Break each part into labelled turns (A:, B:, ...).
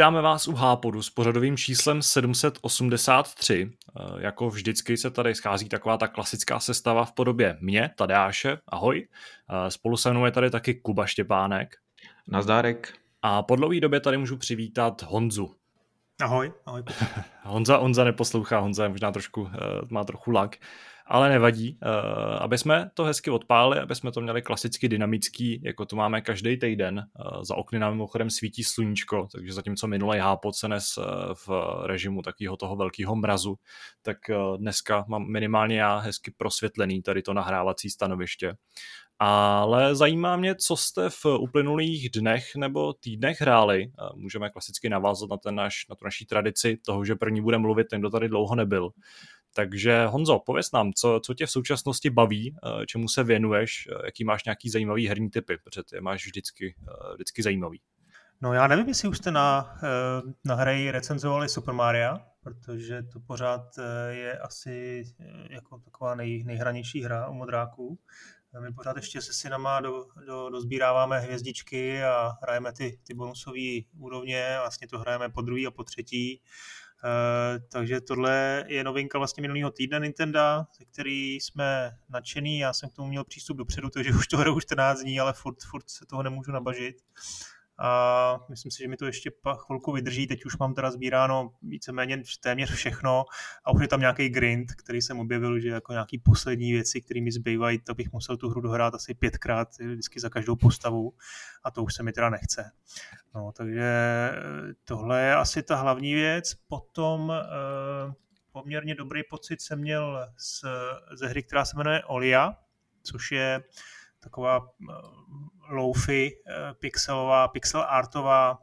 A: Vítáme vás u Hápodu s pořadovým číslem 783. Eh, jako vždycky se tady schází taková ta klasická sestava v podobě mě, Tadeáše, ahoj. Eh, spolu se mnou je tady taky Kuba Štěpánek.
B: Nazdárek.
A: A po dlouhé době tady můžu přivítat Honzu.
C: Ahoj, ahoj.
A: Honza, Honza neposlouchá, Honza je možná trošku, uh, má trochu lag, ale nevadí. Uh, aby jsme to hezky odpálili, aby jsme to měli klasicky dynamický, jako to máme každý týden. Uh, za okny nám mimochodem svítí sluníčko, takže zatímco minulý hápot se nes uh, v režimu takového toho velkého mrazu, tak dneska mám minimálně já hezky prosvětlený tady to nahrávací stanoviště. Ale zajímá mě, co jste v uplynulých dnech nebo týdnech hráli. Můžeme klasicky navázat na, ten naš, na tu naší tradici toho, že první bude mluvit ten, kdo tady dlouho nebyl. Takže Honzo, pověs nám, co, co tě v současnosti baví, eh, čemu se věnuješ, eh, jaký máš nějaký zajímavý herní typy, protože ty máš vždycky, eh, vždycky zajímavý.
C: No já nevím, jestli už jste na, na hry recenzovali Super Mario, protože to pořád je asi jako taková nej, nejhranější hra u modráků. My pořád ještě se synama do, do, dozbíráváme hvězdičky a hrajeme ty, ty bonusové úrovně, vlastně to hrajeme po druhý a po třetí. Uh, takže tohle je novinka vlastně minulého týdne Nintendo, ze který jsme nadšený. Já jsem k tomu měl přístup dopředu, takže už to hraju 14 dní, ale furt, furt se toho nemůžu nabažit a myslím si, že mi to ještě chvilku vydrží. Teď už mám teda sbíráno víceméně téměř všechno a už je tam nějaký grind, který jsem objevil, že jako nějaký poslední věci, které mi zbývají, tak bych musel tu hru dohrát asi pětkrát, vždycky za každou postavu a to už se mi teda nechce. No, takže eh, tohle je asi ta hlavní věc. Potom eh, poměrně dobrý pocit jsem měl z, ze hry, která se jmenuje Olia, což je eh, loufy eh, pixelová, pixel artová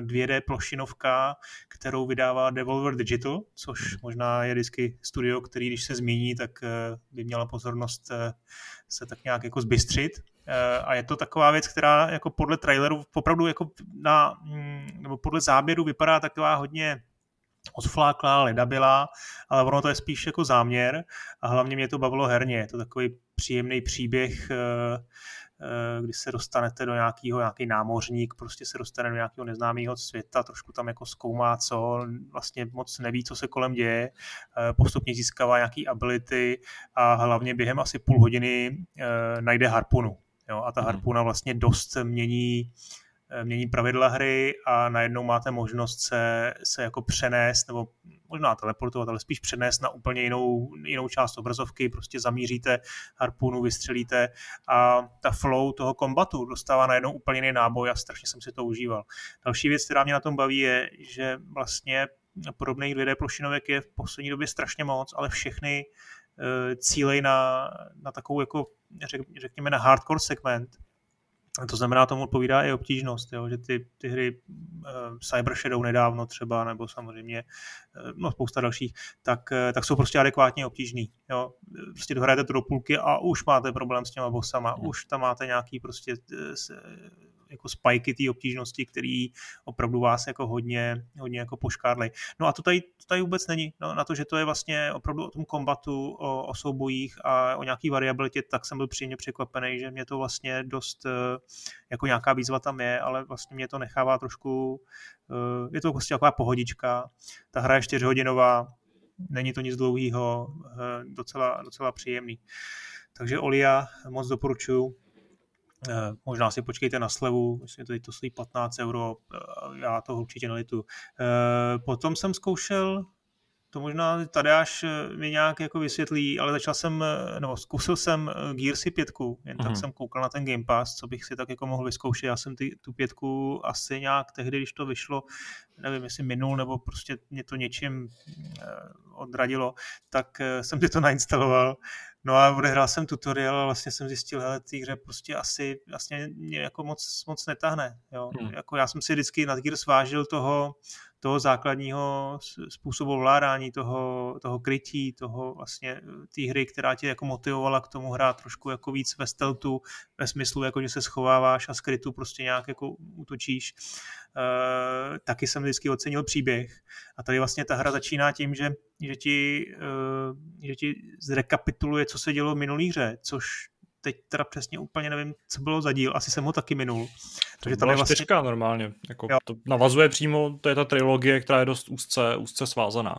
C: 2D eh, plošinovka, kterou vydává Devolver Digital, což hmm. možná je vždycky studio, který když se zmíní, tak by měla pozornost se tak nějak jako zbystřit. A je to taková věc, která jako podle traileru opravdu jako na, mm, nebo podle záběru vypadá taková hodně odfláklá, ledabila, ale ono to je spíš jako záměr a hlavně mě to bavilo herně. Je to takový příjemný příběh, eh, eh, kdy se dostanete do nějakého, nějaký námořník, prostě se dostane do nějakého neznámého světa, trošku tam jako zkoumá, co, vlastně moc neví, co se kolem děje, eh, postupně získává nějaký ability a hlavně během asi půl hodiny najde harpunu. Jo, a ta mhm. harpuna vlastně dost mění mění pravidla hry a najednou máte možnost se, se jako přenést nebo možná teleportovat, ale spíš přenést na úplně jinou, jinou část obrazovky, prostě zamíříte harpunu, vystřelíte a ta flow toho kombatu dostává najednou úplně jiný náboj a strašně jsem si to užíval. Další věc, která mě na tom baví, je, že vlastně podobných 2D plošinovek je v poslední době strašně moc, ale všechny uh, cílej na, na takovou jako, řek, řekněme, na hardcore segment, to znamená, tomu odpovídá i obtížnost, jo? že ty, ty hry uh, Cyber Shadow nedávno třeba, nebo samozřejmě uh, no, spousta dalších, tak, uh, tak jsou prostě adekvátně obtížný. Jo? Prostě dohrajete to do půlky a už máte problém s těma bossama, hmm. už tam máte nějaký prostě uh, jako spajky té obtížnosti, který opravdu vás jako hodně, hodně jako poškádlej. No a to tady, to tady vůbec není. No, na to, že to je vlastně opravdu o tom kombatu, o, o soubojích a o nějaký variabilitě, tak jsem byl příjemně překvapený, že mě to vlastně dost eh, jako nějaká výzva tam je, ale vlastně mě to nechává trošku, eh, je to prostě taková pohodička. Ta hra je čtyřhodinová, není to nic dlouhého, eh, docela, docela příjemný. Takže Olia moc doporučuju. Eh, možná si počkejte na slevu, myslím, že teď to stojí 15 euro, eh, já to určitě nelitu. Eh, potom jsem zkoušel, to možná tady až mi nějak jako vysvětlí, ale začal jsem, nebo zkusil jsem Gearsy 5, jen mm-hmm. tak mhm. jsem koukal na ten Game Pass, co bych si tak jako mohl vyzkoušet. Já jsem ty, tu pětku asi nějak tehdy, když to vyšlo, nevím, jestli minul, nebo prostě mě to něčím odradilo, tak jsem si to nainstaloval No a odehrál jsem tutorial a vlastně jsem zjistil, že té hře prostě asi vlastně mě jako moc, moc netahne. Jo. Hmm. Jako já jsem si vždycky nad Gears vážil toho, toho základního způsobu vládání, toho, toho krytí, toho vlastně eh, té hry, která tě jako motivovala k tomu hrát trošku jako víc ve steltu, ve smyslu jako, že se schováváš a skrytu prostě nějak jako útočíš. E, taky jsem vždycky ocenil příběh. A tady vlastně ta hra začíná tím, že, že, ti, e, že ti zrekapituluje, co se dělo v minulý hře, což teď teda přesně úplně nevím, co bylo za díl, asi jsem ho taky minul.
A: Takže tam je vlastně... čtyřka normálně, jako to navazuje přímo, to je ta trilogie, která je dost úzce, úzce svázaná.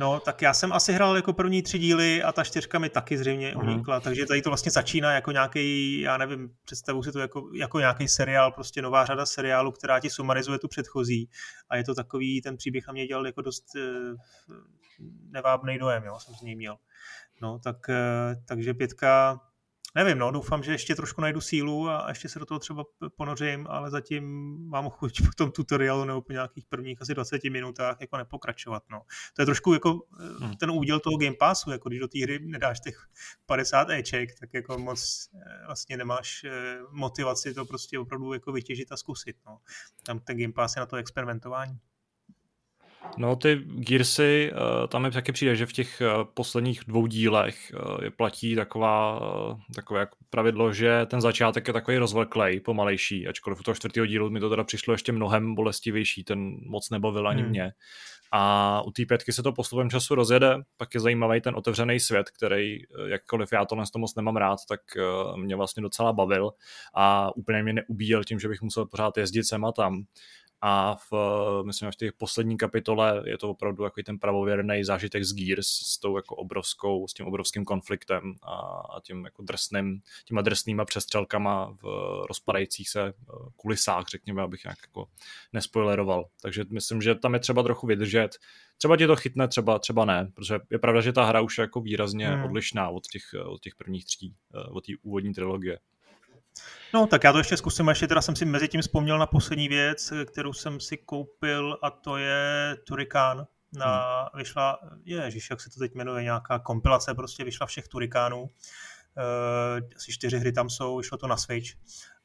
C: No, tak já jsem asi hrál jako první tři díly a ta čtyřka mi taky zřejmě mm. unikla, takže tady to vlastně začíná jako nějaký, já nevím, představu si to jako, jako nějaký seriál, prostě nová řada seriálu, která ti sumarizuje tu předchozí a je to takový, ten příběh na mě dělal jako dost uh, nevábný dojem, jo, jsem z něj měl. No, tak, uh, takže pětka, nevím, no, doufám, že ještě trošku najdu sílu a ještě se do toho třeba ponořím, ale zatím mám chuť po tom tutoriálu nebo po nějakých prvních asi 20 minutách jako nepokračovat, no. To je trošku jako eh, hmm. ten úděl toho Game Passu, jako když do té hry nedáš těch 50 Eček, tak jako moc eh, vlastně nemáš eh, motivaci to prostě opravdu jako vytěžit a zkusit, no. Tam ten Game Pass je na to experimentování.
A: No ty Gearsy, eh, tam je taky přijde, že v těch eh, posledních dvou dílech eh, je platí taková, takové pravidlo, že ten začátek je takový rozvleklej, pomalejší, ačkoliv u toho čtvrtého dílu mi to teda přišlo ještě mnohem bolestivější, ten moc nebavil ani hmm. mě. A u té pětky se to postupem času rozjede, pak je zajímavý ten otevřený svět, který, jakkoliv já tohle to moc nemám rád, tak mě vlastně docela bavil a úplně mě neubíjel tím, že bych musel pořád jezdit sem a tam a v, myslím, v těch poslední kapitole je to opravdu jako ten pravověrný zážitek z Gears s tou jako obrovskou, s tím obrovským konfliktem a, a tím jako drsným, těma drsnýma přestřelkama v rozpadajících se eh, kulisách, řekněme, abych nějak jako nespoileroval. Takže myslím, že tam je třeba trochu vydržet. Třeba ti to chytne, třeba, třeba ne, protože je pravda, že ta hra už je jako výrazně hmm. odlišná od těch, od těch prvních tří, eh, od té úvodní trilogie.
C: No, tak já to ještě zkusím. Ještě teda jsem si mezi tím vzpomněl na poslední věc, kterou jsem si koupil a to je Turikán. Na, hmm. vyšla, ježiš, jak se to teď jmenuje, nějaká kompilace, prostě vyšla všech Turikánů. Uh, asi čtyři hry tam jsou, vyšlo to na Switch.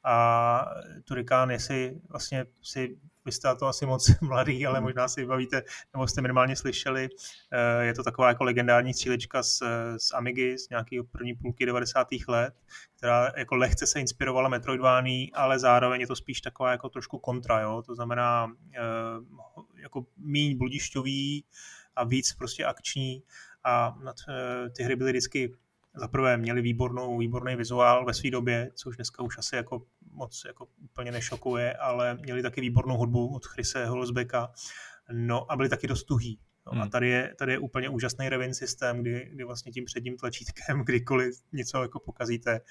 C: A Turikán, jestli vlastně si vy jste to asi moc mladý, ale hmm. možná si bavíte, nebo jste minimálně slyšeli. Eh, je to taková jako legendární střílečka z, z Amigy, z nějakého první půlky 90. let, která jako lehce se inspirovala Metroidvání, ale zároveň je to spíš taková jako trošku kontra, jo? to znamená eh, jako míň bludišťový a víc prostě akční a eh, ty hry byly vždycky za prvé měli výbornou, výborný vizuál ve své době, což dneska už asi jako moc jako úplně nešokuje, ale měli taky výbornou hudbu od Chrise Holzbecka, no a byli taky dost tuhý. No, hmm. A tady je, tady je úplně úžasný revin systém, kdy, kdy vlastně tím předním tlačítkem, kdykoliv něco jako pokazíte,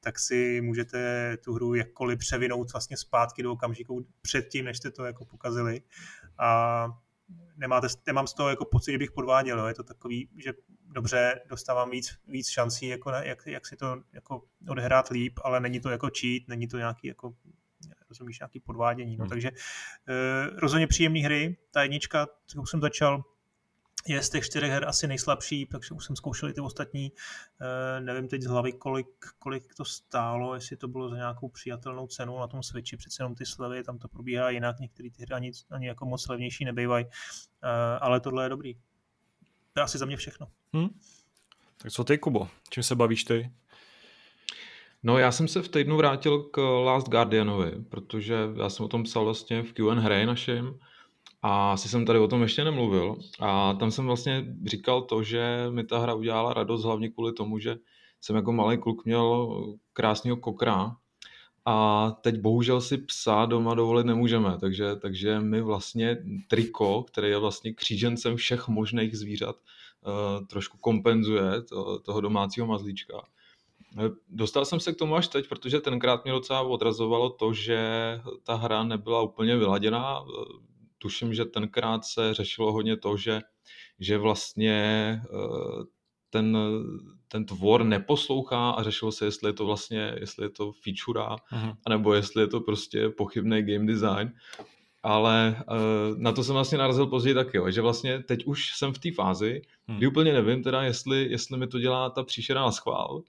C: tak si můžete tu hru jakkoliv převinout vlastně zpátky do okamžiku předtím, než jste to jako pokazili. A nemáte, nemám z toho jako pocit, že bych podváděl. Jo. Je to takový, že dobře, dostávám víc, víc šancí, jako na, jak, jak si to jako odehrát líp, ale není to jako cheat, není to nějaký jako rozumíš, nějaký podvádění. No, hmm. Takže uh, rozhodně příjemné hry. Ta jednička, kterou jsem začal, je z těch čtyřech her asi nejslabší, takže už jsem zkoušel i ty ostatní. Uh, nevím teď z hlavy, kolik, kolik to stálo, jestli to bylo za nějakou přijatelnou cenu na tom Switchi, přece jenom ty slevy, tam to probíhá jinak, některé ty hry ani, ani jako moc levnější nebývají, uh, ale tohle je dobrý. To je asi za mě všechno. Hmm.
A: Tak co ty, Kubo? Čím se bavíš ty?
B: No já jsem se v týdnu vrátil k Last Guardianovi, protože já jsem o tom psal vlastně v Q&A hry našem a asi jsem tady o tom ještě nemluvil. A tam jsem vlastně říkal to, že mi ta hra udělala radost hlavně kvůli tomu, že jsem jako malý kluk měl krásného kokra a teď bohužel si psa doma dovolit nemůžeme, takže, takže mi vlastně triko, který je vlastně křížencem všech možných zvířat, uh, trošku kompenzuje to, toho domácího mazlíčka. Eh, dostal jsem se k tomu až teď, protože tenkrát mě docela odrazovalo to, že ta hra nebyla úplně vyladěná. Eh, tuším, že tenkrát se řešilo hodně to, že, že vlastně ten, ten tvor neposlouchá a řešilo se, jestli je to vlastně, jestli je to feature, uh-huh. anebo jestli je to prostě pochybný game design. Ale uh, na to jsem vlastně narazil později taky, že vlastně teď už jsem v té fázi, hmm. kdy úplně nevím teda, jestli, jestli mi to dělá ta příšera na schvál,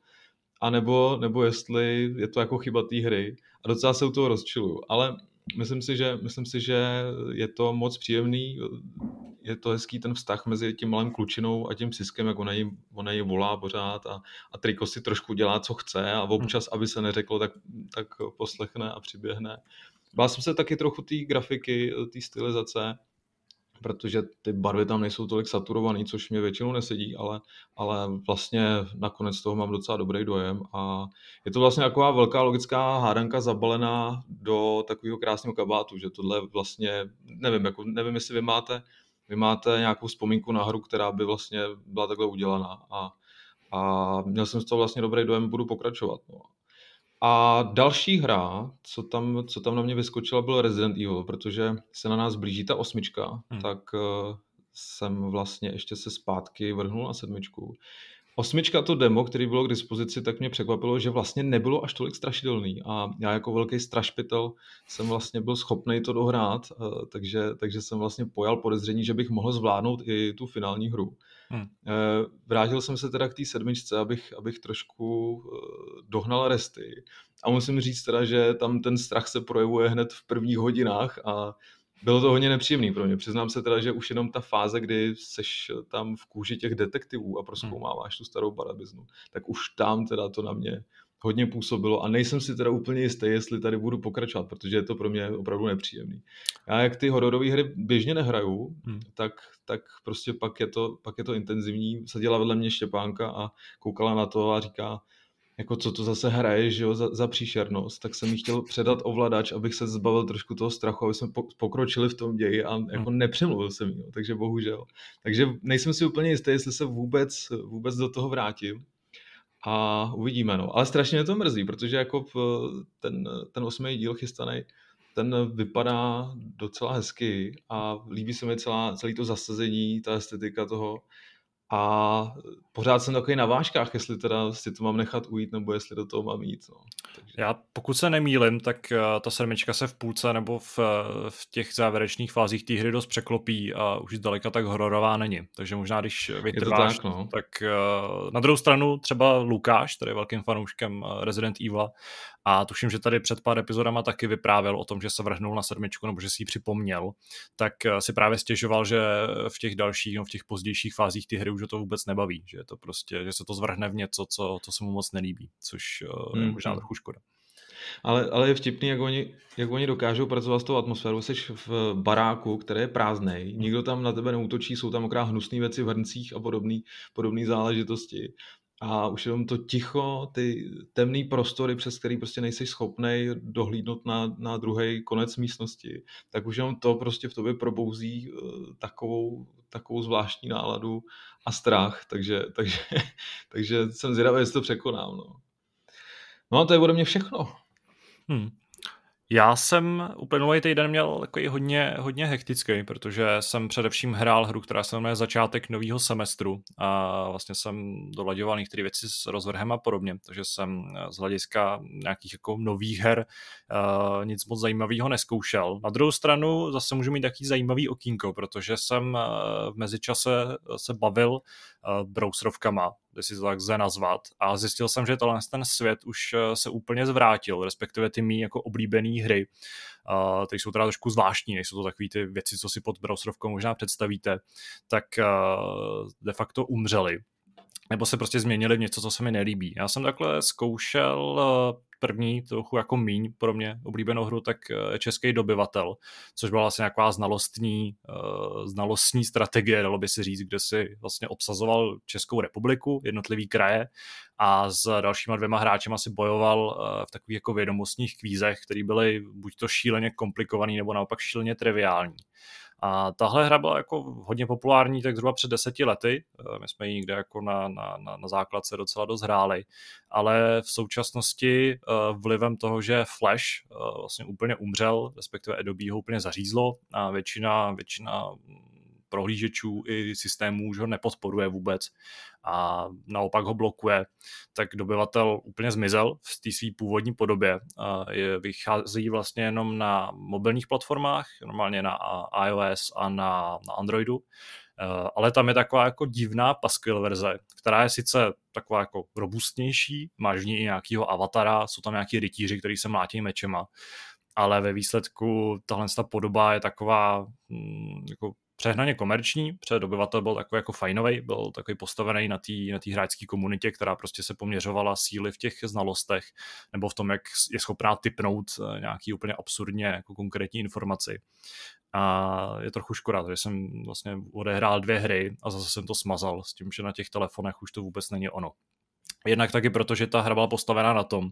B: anebo, nebo jestli je to jako chyba té hry. A docela se u toho rozčiluju. Ale myslím si, že, myslím si, že je to moc příjemný. Je to hezký ten vztah mezi tím malým klučinou a tím siskem, jak ona jí, ona jí volá pořád a, a Triko si trošku dělá, co chce a občas, aby se neřeklo, tak, tak poslechne a přiběhne. Bál jsem se taky trochu té grafiky, té stylizace, protože ty barvy tam nejsou tolik saturované, což mě většinou nesedí, ale, ale vlastně nakonec toho mám docela dobrý dojem a je to vlastně taková velká logická hádanka zabalená do takového krásného kabátu, že tohle vlastně, nevím, jako, nevím, jestli vy máte, vy máte nějakou vzpomínku na hru, která by vlastně byla takhle udělaná a, a měl jsem z toho vlastně dobrý dojem, budu pokračovat. No. A další hra, co tam, co tam na mě vyskočila, byl Resident Evil, protože se na nás blíží ta osmička, hmm. tak uh, jsem vlastně ještě se zpátky vrhnul na sedmičku. Osmička to demo, který bylo k dispozici, tak mě překvapilo, že vlastně nebylo až tolik strašidelný a já jako velký strašpitel jsem vlastně byl schopný to dohrát, uh, takže, takže jsem vlastně pojal podezření, že bych mohl zvládnout i tu finální hru. Hmm. Eh, vrátil jsem se teda k té sedmičce, abych, abych trošku eh, dohnal resty. A musím říct teda, že tam ten strach se projevuje hned v prvních hodinách a bylo to hodně nepříjemný pro mě. Přiznám se teda, že už jenom ta fáze, kdy seš tam v kůži těch detektivů a proskoumáváš tu starou barabiznu, tak už tam teda to na mě hodně působilo a nejsem si teda úplně jistý, jestli tady budu pokračovat, protože je to pro mě opravdu nepříjemný. Já jak ty hororové hry běžně nehraju, hmm. tak, tak prostě pak je, to, pak je to intenzivní. Seděla vedle mě Štěpánka a koukala na to a říká, jako co to zase hraje, že jo, za, za příšernost, tak jsem jí chtěl předat ovladač, abych se zbavil trošku toho strachu, aby jsme pokročili v tom ději a jako hmm. nepřemluvil jsem jí, takže bohužel. Takže nejsem si úplně jistý, jestli se vůbec, vůbec do toho vrátím a uvidíme, no. Ale strašně mě to mrzí, protože jako ten, ten osmý díl chystaný, ten vypadá docela hezky a líbí se mi celá, celý to zasazení, ta estetika toho a pořád jsem takový na vážkách, jestli teda si to mám nechat ujít, nebo jestli do toho mám jít. No.
A: Takže... Já pokud se nemýlim, tak uh, ta sedmička se v půlce nebo v, v těch závěrečných fázích té hry dost překlopí a už zdaleka tak hororová není. Takže možná, když vytrváš, tak, no. tak uh, na druhou stranu třeba Lukáš, který je velkým fanouškem Resident Evil a tuším, že tady před pár epizodama taky vyprávěl o tom, že se vrhnul na sedmičku nebo že si ji připomněl, tak si právě stěžoval, že v těch dalších, no, v těch pozdějších fázích ty hry už to vůbec nebaví, že je to prostě, že se to zvrhne v něco, co, co se mu moc nelíbí, což hmm. je možná trochu škoda.
B: Ale, ale je vtipný, jak oni, jak oni dokážou pracovat s tou atmosférou. Jsi v baráku, který je prázdný, nikdo tam na tebe neútočí, jsou tam okrát hnusné věci v hrncích a podobné záležitosti a už jenom to ticho, ty temné prostory, přes který prostě nejsi schopný dohlídnout na, na druhý konec místnosti, tak už jenom to prostě v tobě probouzí uh, takovou, takovou zvláštní náladu a strach, takže, takže, takže jsem zvědavý, jestli to překonám. No. no a to je ode mě všechno.
A: Hmm. Já jsem uplynulý týden měl takový hodně, hodně hektický, protože jsem především hrál hru, která se jmenuje Začátek nového semestru a vlastně jsem dolaďoval některé věci s rozvrhem a podobně, takže jsem eh, z hlediska nějakých jako nových her uh, nic moc zajímavého neskoušel. Na druhou stranu zase můžu mít takový zajímavý okýnko, protože jsem uh, v mezičase se bavil uh, browserovkama, jestli to tak lze nazvat. A zjistil jsem, že tenhle ten svět už eh, se úplně zvrátil, respektive ty mý jako oblíbené hry, uh, které jsou teda trošku zvláštní, nejsou to takové ty věci, co si pod browserovkou možná představíte, tak uh, de facto umřely nebo se prostě změnili v něco, co se mi nelíbí. Já jsem takhle zkoušel první, trochu jako míň pro mě oblíbenou hru, tak eh, Český dobyvatel, což byla vlastně nějaká znalostní, uh, znalostní strategie, dalo by se říct, kde si vlastně obsazoval Českou republiku, jednotlivý kraje a s dalšíma dvěma hráči si bojoval uh, v takových jako vědomostních kvízech, které byly buď to šíleně komplikovaný, nebo naopak šíleně triviální. A tahle hra byla jako hodně populární tak zhruba před deseti lety. Eh, my jsme ji někde jako na, na, na, na základce docela dost hráli, ale v současnosti eh, vlivem toho, že Flash eh, vlastně úplně umřel, respektive Adobe ho úplně zařízlo a většina, většina prohlížečů i systémů už ho nepodporuje vůbec a naopak ho blokuje, tak dobyvatel úplně zmizel v té své původní podobě. Vychází vlastně jenom na mobilních platformách, normálně na iOS a na, na Androidu, e, ale tam je taková jako divná paskvil verze, která je sice taková jako robustnější, máš v ní i nějakýho avatara, jsou tam nějaký rytíři, který se mlátí mečema, ale ve výsledku tahle ta podoba je taková hm, jako přehnaně komerční, před obyvatel byl takový jako fajnový, byl takový postavený na té na tý hráčské komunitě, která prostě se poměřovala síly v těch znalostech, nebo v tom, jak je schopná typnout eh, nějaký úplně absurdně jako konkrétní informaci. A je trochu škoda, že jsem vlastně odehrál dvě hry a zase jsem to smazal s tím, že na těch telefonech už to vůbec není ono. Jednak taky proto, že ta hra byla postavená na tom,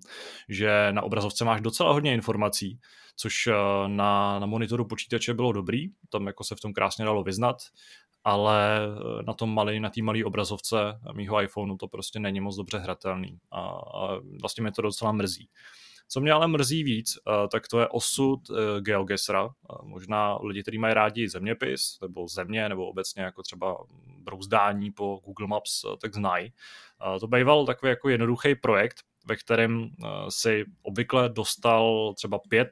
A: že na obrazovce máš docela hodně informací, což eh, na, na monitoru počítače bylo dobrý, tam jako se v tom krásně dalo vyznat, ale eh, na tom malý, na té malé obrazovce mýho iPhoneu to prostě není moc dobře hratelný a, a vlastně mě to docela mrzí. Co mě ale mrzí víc, eh, tak to je osud GeoGesera. Možná lidi, kteří mají rádi zeměpis, nebo země, nebo obecně jako třeba brouzdání po Google Maps, tak znají. To býval takový jako jednoduchý projekt, ve kterém si obvykle dostal třeba pět,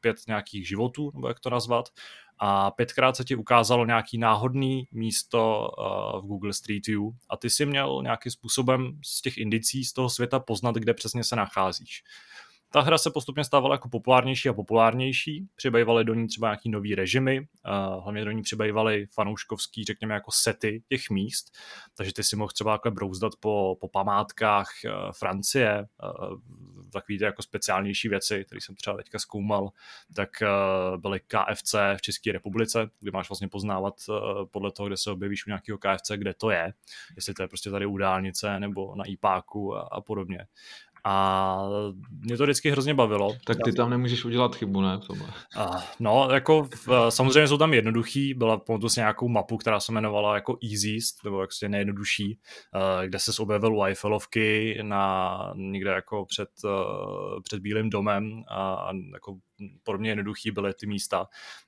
A: pět nějakých životů, nebo jak to nazvat, a pětkrát se ti ukázalo nějaký náhodný místo v Google Street View a ty si měl nějakým způsobem z těch indicí z toho světa poznat, kde přesně se nacházíš. Ta hra se postupně stávala jako populárnější a populárnější, přibývaly do ní třeba nějaký nový režimy, hlavně do ní přibývaly fanouškovský, řekněme, jako sety těch míst, takže ty si mohl třeba takhle brouzdat po, po památkách eh, Francie, eh, takový ty jako speciálnější věci, které jsem třeba teďka zkoumal, tak eh, byly KFC v České republice, kde máš vlastně poznávat podle toho, kde se objevíš u nějakého KFC, kde to je, jestli to je prostě tady u dálnice nebo na IPáku a, a podobně. A mě to vždycky hrozně bavilo.
B: Tak ty tam nemůžeš udělat chybu, ne?
A: A, no, jako v, samozřejmě jsou tam jednoduchý, byla pamatuju si nějakou mapu, která se jmenovala jako Easiest, nebo jak se nejjednodušší, eh, kde se objevil Eiffelovky na někde jako před, eh, před Bílým domem a, a jako podobně jednoduchý byly ty místa.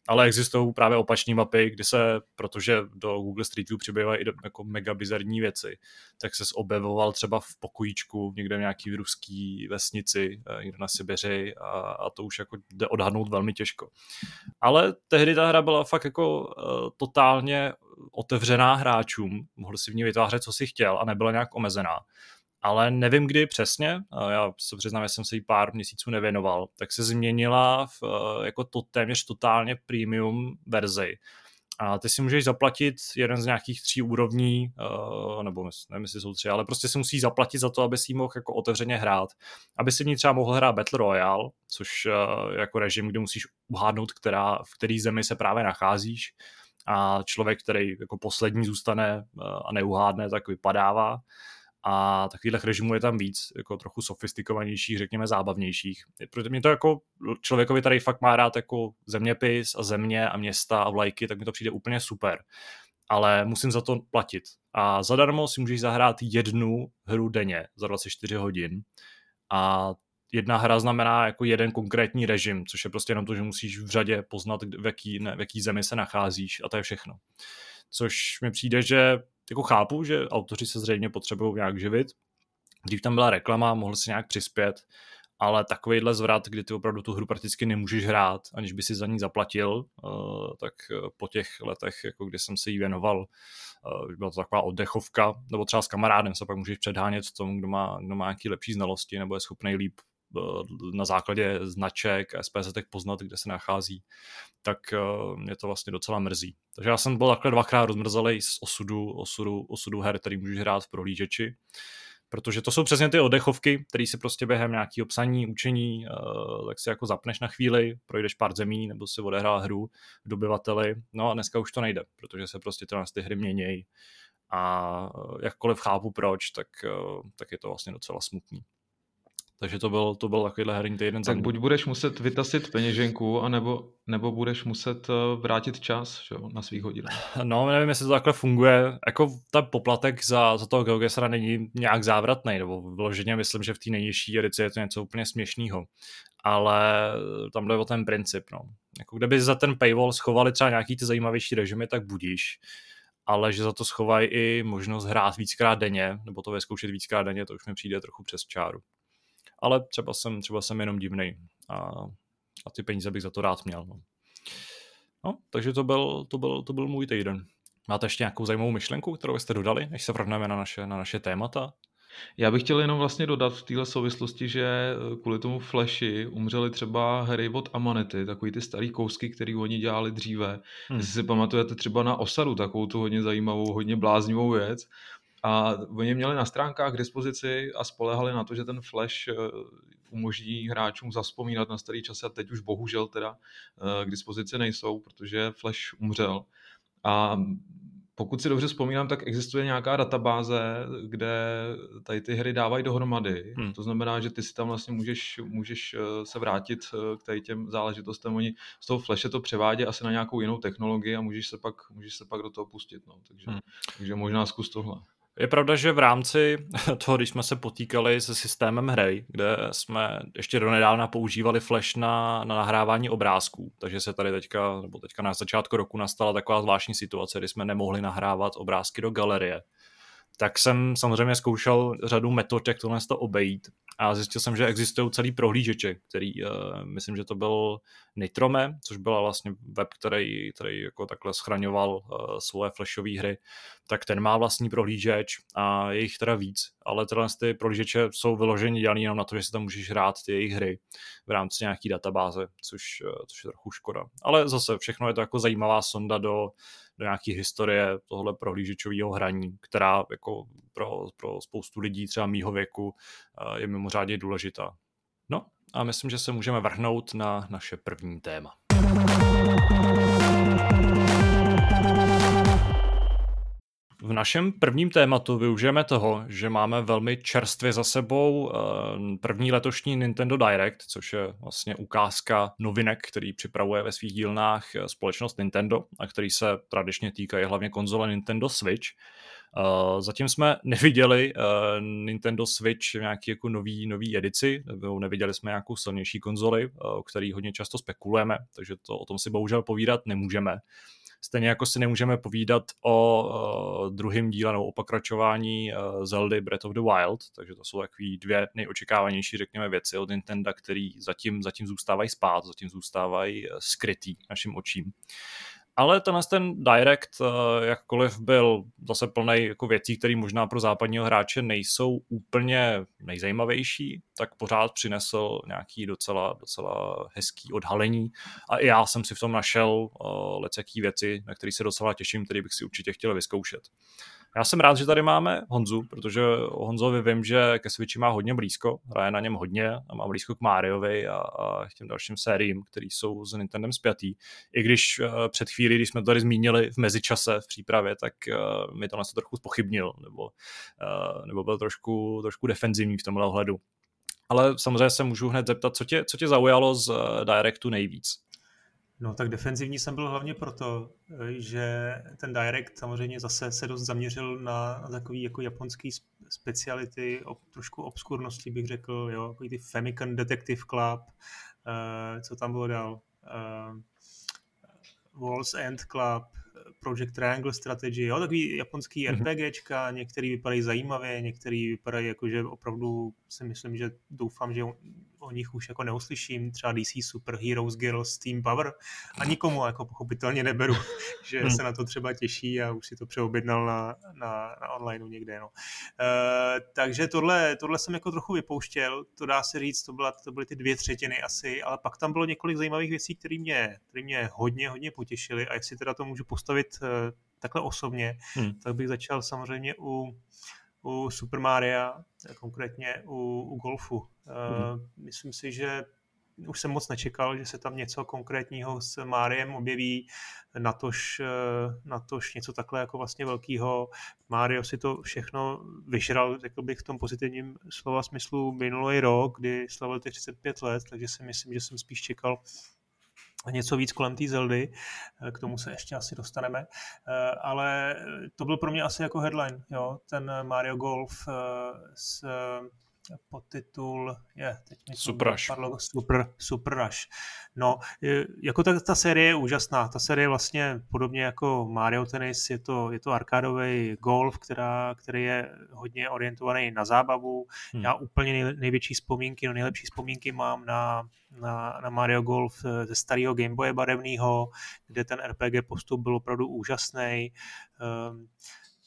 A: Ale existují právě opační mapy, kdy se, protože do Google Street View přibývají i jako mega bizarní věci, tak se objevoval třeba v pokojíčku někde v nějaký ruský vesnici, eh, někde na Sibiři a, a to už jako jde odhadnout velmi těžko. Ale tehdy ta hra byla fakt jako uh, totálně otevřená hráčům, mohl si v ní vytvářet, co si chtěl a nebyla nějak omezená ale nevím kdy přesně, já se přiznám, že jsem se jí pár měsíců nevěnoval, tak se změnila v, eh, jako to téměř totálně premium verzi. A ty si můžeš zaplatit jeden z nějakých tří úrovní, eh, nebo nevím, jestli jsou tři, ale prostě si musí zaplatit za to, aby si mohl jako otevřeně hrát. Aby si v ní třeba mohl hrát Battle Royale, což eh, jako režim, kde musíš uhádnout, která, v který zemi se právě nacházíš. A člověk, který jako poslední zůstane a neuhádne, tak vypadává a takových režimů je tam víc, jako trochu sofistikovanějších, řekněme zábavnějších. Protože mě to jako člověkovi, který fakt má rád jako zeměpis a země a města a vlajky, tak mi to přijde úplně super. Ale musím za to platit. A zadarmo si můžeš zahrát jednu hru denně za 24 hodin. A jedna hra znamená jako jeden konkrétní režim, což je prostě jenom to, že musíš v řadě poznat, v jaký, ne, v jaký zemi se nacházíš a to je všechno. Což mi přijde, že jako chápu, že autoři se zřejmě potřebují nějak živit. Dřív tam byla reklama, mohl si nějak přispět, ale takovýhle zvrat, kdy ty opravdu tu hru prakticky nemůžeš hrát, aniž by si za ní zaplatil, eh, tak eh, po těch letech, jako kdy jsem se jí věnoval, eh, byla to taková oddechovka, nebo třeba s kamarádem se pak můžeš předhánět tomu, kdo má, kdo má nějaký lepší znalosti nebo je schopný líp na základě značek SPZ poznat, kde se nachází, tak mě to vlastně docela mrzí. Takže já jsem byl takhle dvakrát rozmrzelý z osudu, osudu, osudu her, který můžeš hrát v prohlížeči protože to jsou přesně ty oddechovky, které si prostě během nějakého psaní, učení, tak si jako zapneš na chvíli, projdeš pár zemí, nebo si odehrál hru v dobyvateli, no a dneska už to nejde, protože se prostě tyhle ty hry měnějí a jakkoliv chápu proč, tak, tak je to vlastně docela smutný. Takže to byl, to byl takovýhle herní týden.
B: Tak buď budeš muset vytasit peněženku, anebo, nebo budeš muset eh, vrátit čas že, na svých hodinách.
A: No, nevím, jestli to takhle funguje. Jako ta poplatek za, za toho GeoGesera není nějak závratný, nebo vyloženě myslím, že v té nejnižší edici je to něco úplně směšného. Ale tam jde o ten princip. No. Jako kdyby za ten paywall schovali třeba nějaký ty zajímavější režimy, tak budíš ale že za to schovají i možnost hrát víckrát denně, nebo to vyzkoušet víckrát denně, to už mi přijde trochu přes čáru ale třeba jsem, třeba jsem jenom divný a, a ty peníze bych za to rád měl. No. No, takže to byl, to, byl, to byl můj týden. Máte ještě nějakou zajímavou myšlenku, kterou jste dodali, než se vrhneme na naše, na naše témata?
B: Já bych chtěl jenom vlastně dodat v téhle souvislosti, že eh, kvůli tomu Flashi umřeli třeba hry od Amanety, takový ty starý kousky, který oni dělali dříve. Hmm. Jestli si pamatujete třeba na Osadu, takovou tu hodně zajímavou, hodně bláznivou věc. A oni měli na stránkách k dispozici a spolehali na to, že ten Flash eh, umožní hráčům zaspomínat na starý časy a teď už bohužel teda eh, k dispozici nejsou, protože Flash umřel. A pokud si dobře vzpomínám, tak existuje nějaká databáze, kde tady ty hry dávají dohromady. Hmm. To znamená, že ty si tam vlastně můžeš, můžeš eh, se vrátit k tady těm záležitostem. Oni z toho flashe to převádí asi na nějakou jinou technologii a můžeš se pak, můžeš se pak do toho pustit. No. Takže, hmm. takže možná zkus tohle.
A: Je pravda, že v rámci toho, když jsme se potýkali se systémem hry, kde jsme ještě donedávna používali Flash na, na nahrávání obrázků, takže se tady teďka, nebo teďka na začátku roku nastala taková zvláštní situace, kdy jsme nemohli nahrávat obrázky do galerie tak jsem samozřejmě zkoušel řadu metod, jak tohle to obejít a zjistil jsem, že existují celý prohlížeče, který, uh, myslím, že to byl Nitrome, což byla vlastně web, který, který jako takhle schraňoval uh, svoje flashové hry, tak ten má vlastní prohlížeč a je jich teda víc, ale tyhle ty prohlížeče jsou vyloženi dělaný jenom na to, že si tam můžeš hrát ty jejich hry v rámci nějaký databáze, což, uh, což je trochu škoda. Ale zase všechno je to jako zajímavá sonda do do nějaké historie tohle prohlížečového hraní, která jako pro, pro spoustu lidí třeba mýho věku eh, je mimořádně důležitá. No a myslím, že se můžeme vrhnout na naše první téma. V našem prvním tématu využijeme toho, že máme velmi čerstvě za sebou eh, první letošní Nintendo Direct, což je vlastně ukázka novinek, který připravuje ve svých dílnách eh, společnost Nintendo a který se tradičně týkají hlavně konzole Nintendo Switch. Uh, zatím jsme neviděli Nintendo Switch v nějaký jako nový, nový edici, nebo neviděli jsme nějakou silnější konzoli, o který hodně často spekulujeme, takže to o tom si bohužel povídat nemůžeme. Stejně jako si nemůžeme povídat o uh, druhém díle nebo o pokračování uh, Zeldy Breath of the Wild, takže to jsou takové dvě nejočekávanější, řekněme, věci od Nintendo, který zatím, zatím zůstávají spát, zatím zůstávají uh, skrytý našim očím. Ale tenhle ten Direct, eh, jakkoliv byl zase plný jako věcí, které možná pro západního hráče nejsou úplně nejzajímavější, tak pořád přinesl nějaký docela, docela hezký odhalení. A i já jsem si v tom našel uh, lecjaký věci, na které se docela těším, které bych si určitě chtěl vyzkoušet. Já jsem rád, že tady máme Honzu, protože Honzovi vím, že ke Switchi má hodně blízko, hraje na něm hodně a má blízko k Mariovi a, a k těm dalším sériím, které jsou s Nintendem spjatý. I když uh, před chvílí, když jsme to tady zmínili v mezičase v přípravě, tak uh, mi to nás trochu spochybnil, nebo, uh, nebo byl trošku, trošku defenzivní v tomhle ohledu. Ale samozřejmě se můžu hned zeptat, co tě, co tě zaujalo z Directu nejvíc?
C: No tak defenzivní jsem byl hlavně proto, že ten Direct samozřejmě zase se dost zaměřil na, na takový jako japonský speciality, ob, trošku obskurnosti bych řekl, jo, jako ty Famicom Detective Club, uh, co tam bylo dál, uh, Walls End Club, Project Triangle Strategy, jo, takový japonský mm-hmm. RPGčka, některý vypadají zajímavě, některý vypadají jako, že opravdu si myslím, že doufám, že o nich už jako neuslyším, třeba DC Super Heroes Girls Team Power a nikomu jako pochopitelně neberu, že hmm. se na to třeba těší a už si to přeobjednal na, na, na onlineu někde. No. E, takže tohle, tohle jsem jako trochu vypouštěl, to dá se říct, to, byla, to byly ty dvě třetiny asi, ale pak tam bylo několik zajímavých věcí, které mě, které mě hodně, hodně potěšily a jestli teda to můžu postavit e, takhle osobně, hmm. tak bych začal samozřejmě u u Super Maria, konkrétně u, u golfu. Mm. Myslím si, že už jsem moc nečekal, že se tam něco konkrétního s Máriem objeví, natož, natož něco takhle jako vlastně velkého. Mario si to všechno vyžral, řekl bych v tom pozitivním slova smyslu minulý rok, kdy slavil těch 35 let, takže si myslím, že jsem spíš čekal něco víc kolem té Zeldy, eh, k tomu se ještě asi dostaneme, eh, ale to byl pro mě asi jako headline, jo, ten Mario Golf eh, s podtitul je, teď mi
A: Super Rush.
C: Padlo, super, super Rush. No, jako ta, ta série je úžasná. Ta série vlastně podobně jako Mario Tennis, je to, je to arkádový golf, která, který je hodně orientovaný na zábavu. Hmm. Já úplně nej, největší vzpomínky, no nejlepší vzpomínky mám na, na, na Mario Golf ze starého Gameboye barevného, kde ten RPG postup byl opravdu úžasný. Um,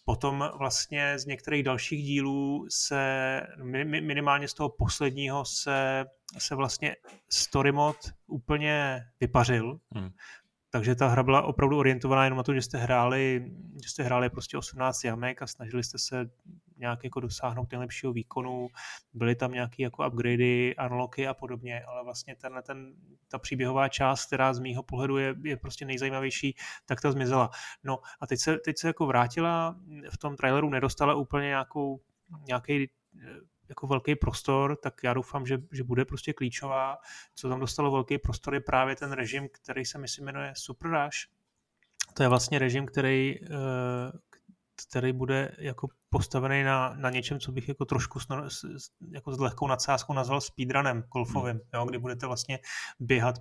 C: Potom vlastně z některých dalších dílů se, minimálně z toho posledního se, se vlastně story mod úplně vypařil. Hmm. Takže ta hra byla opravdu orientovaná jenom na to, že jste hráli, že jste hráli prostě 18 jamek a snažili jste se nějak jako dosáhnout nejlepšího výkonu, byly tam nějaké jako upgradey, unlocky a podobně, ale vlastně tenhle ten, ta příběhová část, která z mýho pohledu je, je prostě nejzajímavější, tak ta zmizela. No a teď se, teď se jako vrátila, v tom traileru nedostala úplně nějakou, nějaký jako velký prostor, tak já doufám, že, že bude prostě klíčová. Co tam dostalo velký prostor je právě ten režim, který se myslím jmenuje Super Rush. To je vlastně režim, který, eh, který bude jako postavený na, na něčem, co bych jako trošku snor, jako s lehkou nadsázkou nazval speedrunem golfovým, hmm. jo, kdy budete vlastně běhat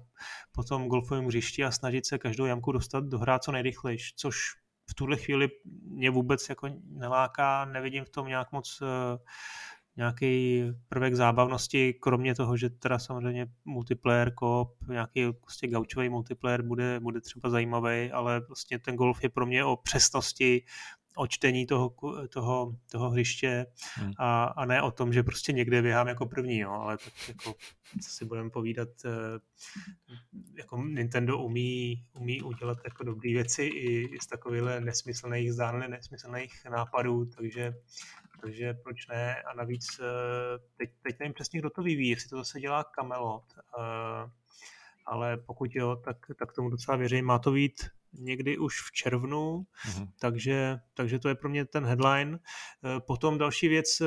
C: po tom golfovém hřišti a snažit se každou jamku dostat do hra co nejrychleji, což v tuhle chvíli mě vůbec jako neláká, nevidím v tom nějak moc uh, nějaký prvek zábavnosti, kromě toho, že teda samozřejmě multiplayer, koop, nějaký prostě gaučový multiplayer bude, bude třeba zajímavý, ale vlastně ten golf je pro mě o přesnosti, o čtení toho, toho, toho hřiště hmm. a, a ne o tom, že prostě někde běhám jako první, jo, ale tak jako, co si budeme povídat, eh, jako Nintendo umí, umí udělat jako dobré věci i, z takovýchhle nesmyslných, zdánlivě nesmyslných nápadů, takže takže proč ne? A navíc eh, teď, teď nevím přesně, kdo to vyvíjí, jestli to zase dělá Camelot, eh, ale pokud jo, tak, tak tomu docela věřím. Má to být někdy už v červnu, mm-hmm. takže, takže to je pro mě ten headline. Eh, potom další věc,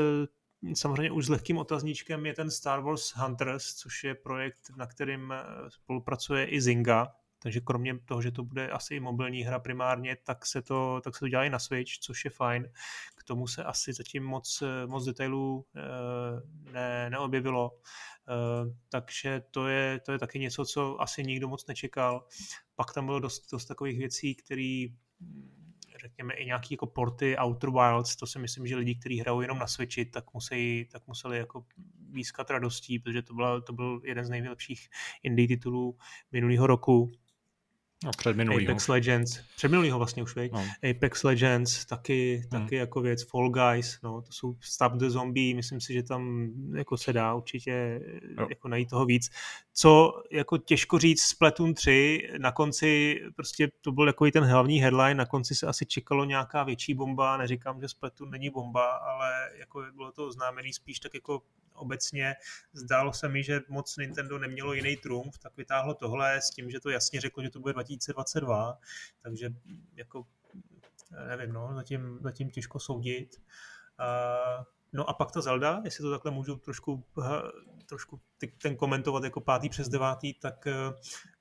C: samozřejmě už s lehkým otazníčkem je ten Star Wars Hunters, což je projekt, na kterým spolupracuje i Zynga, takže kromě toho, že to bude asi i mobilní hra primárně, tak se to, tak se to dělá i na Switch, což je fajn. K tomu se asi zatím moc, moc detailů eh, ne, neobjevilo. Eh, takže to je, to je taky něco, co asi nikdo moc nečekal. Pak tam bylo dost, dost takových věcí, které řekněme i nějaký jako porty Outer Wilds, to si myslím, že lidi, kteří hrajou jenom na Switchi, tak, musí, tak museli jako výskat radostí, protože to, byla, to byl jeden z nejlepších indie titulů minulého roku.
A: No, před minulýho.
C: Apex Legends, před minulýho vlastně už, no. Apex Legends, taky, hmm. taky jako věc, Fall Guys, no, to jsou Stop the Zombie, myslím si, že tam jako se dá určitě jo. jako najít toho víc. Co jako těžko říct Splatoon 3, na konci prostě to byl jako ten hlavní headline, na konci se asi čekalo nějaká větší bomba, neříkám, že Splatoon není bomba, ale jako bylo to oznámený spíš tak jako obecně zdálo se mi, že moc Nintendo nemělo jiný trumf, tak vytáhlo tohle s tím, že to jasně řeklo, že to bude 2022, takže jako nevím, no, zatím, zatím těžko soudit. Uh, no a pak ta Zelda, jestli to takhle můžu trošku, trošku ten komentovat jako pátý přes devátý, tak eh,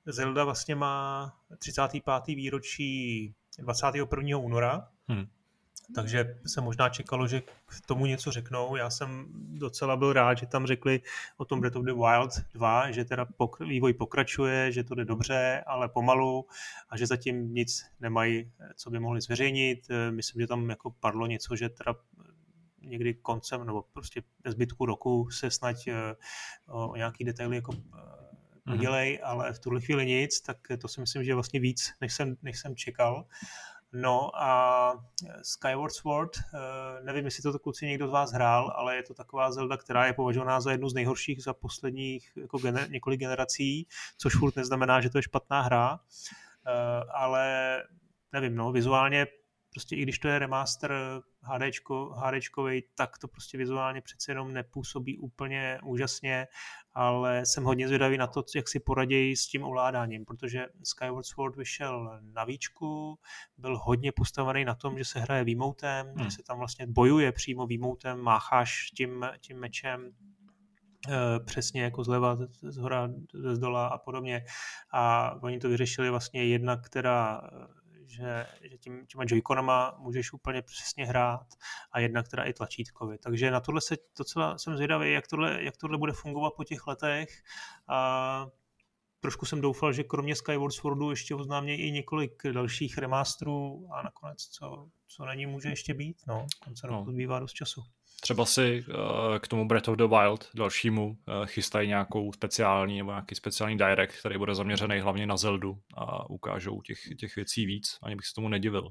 C: Zelda vlastně má 35. výročí 21. února. Hmm takže se možná čekalo, že k tomu něco řeknou. Já jsem docela byl rád, že tam řekli o tom Breath of the Wild 2, že teda pok- vývoj pokračuje, že to jde dobře, ale pomalu a že zatím nic nemají, co by mohli zveřejnit. Myslím, že tam jako padlo něco, že teda někdy koncem nebo prostě ve zbytku roku se snad eh, o nějaký detaily jako eh, udělej, mm-hmm. ale v tuhle chvíli nic, tak to si myslím, že je vlastně víc, než jsem, než jsem čekal. No a Skyward Sword, eh, nevím, jestli to kluci někdo z vás hrál, ale je to taková Zelda, která je považovaná za jednu z nejhorších za posledních jako gener- několik generací, což furt neznamená, že to je špatná hra, eh, ale nevím, no, vizuálně prostě i když to je remaster HDčko, HDčkovej, tak to prostě vizuálně přece jenom nepůsobí úplně úžasně, ale jsem hodně zvědavý na to, jak si poradějí s tím ovládáním, protože Skyward Sword vyšel na výčku, byl hodně postavený na tom, že se hraje výmoutem, hmm. že se tam vlastně bojuje přímo výmoutem, mácháš tím, tím mečem, eh, přesně jako zleva, z hora, ze zdola a podobně. A oni to vyřešili vlastně jedna, která že, že tím, těma joyconama můžeš úplně přesně hrát a jednak teda i tlačítkově. Takže na tohle se docela jsem zvědavý, jak tohle, jak tohle bude fungovat po těch letech. A trošku jsem doufal, že kromě Skyward Swordu ještě oznámě i několik dalších remasterů a nakonec, co, co není, může ještě být. No, konce no. roku zbývá dost času.
A: Třeba si uh, k tomu Breath of the Wild dalšímu uh, chystají nějakou speciální nebo nějaký speciální direct, který bude zaměřený hlavně na Zeldu a ukážou těch, těch věcí víc. Ani bych se tomu nedivil.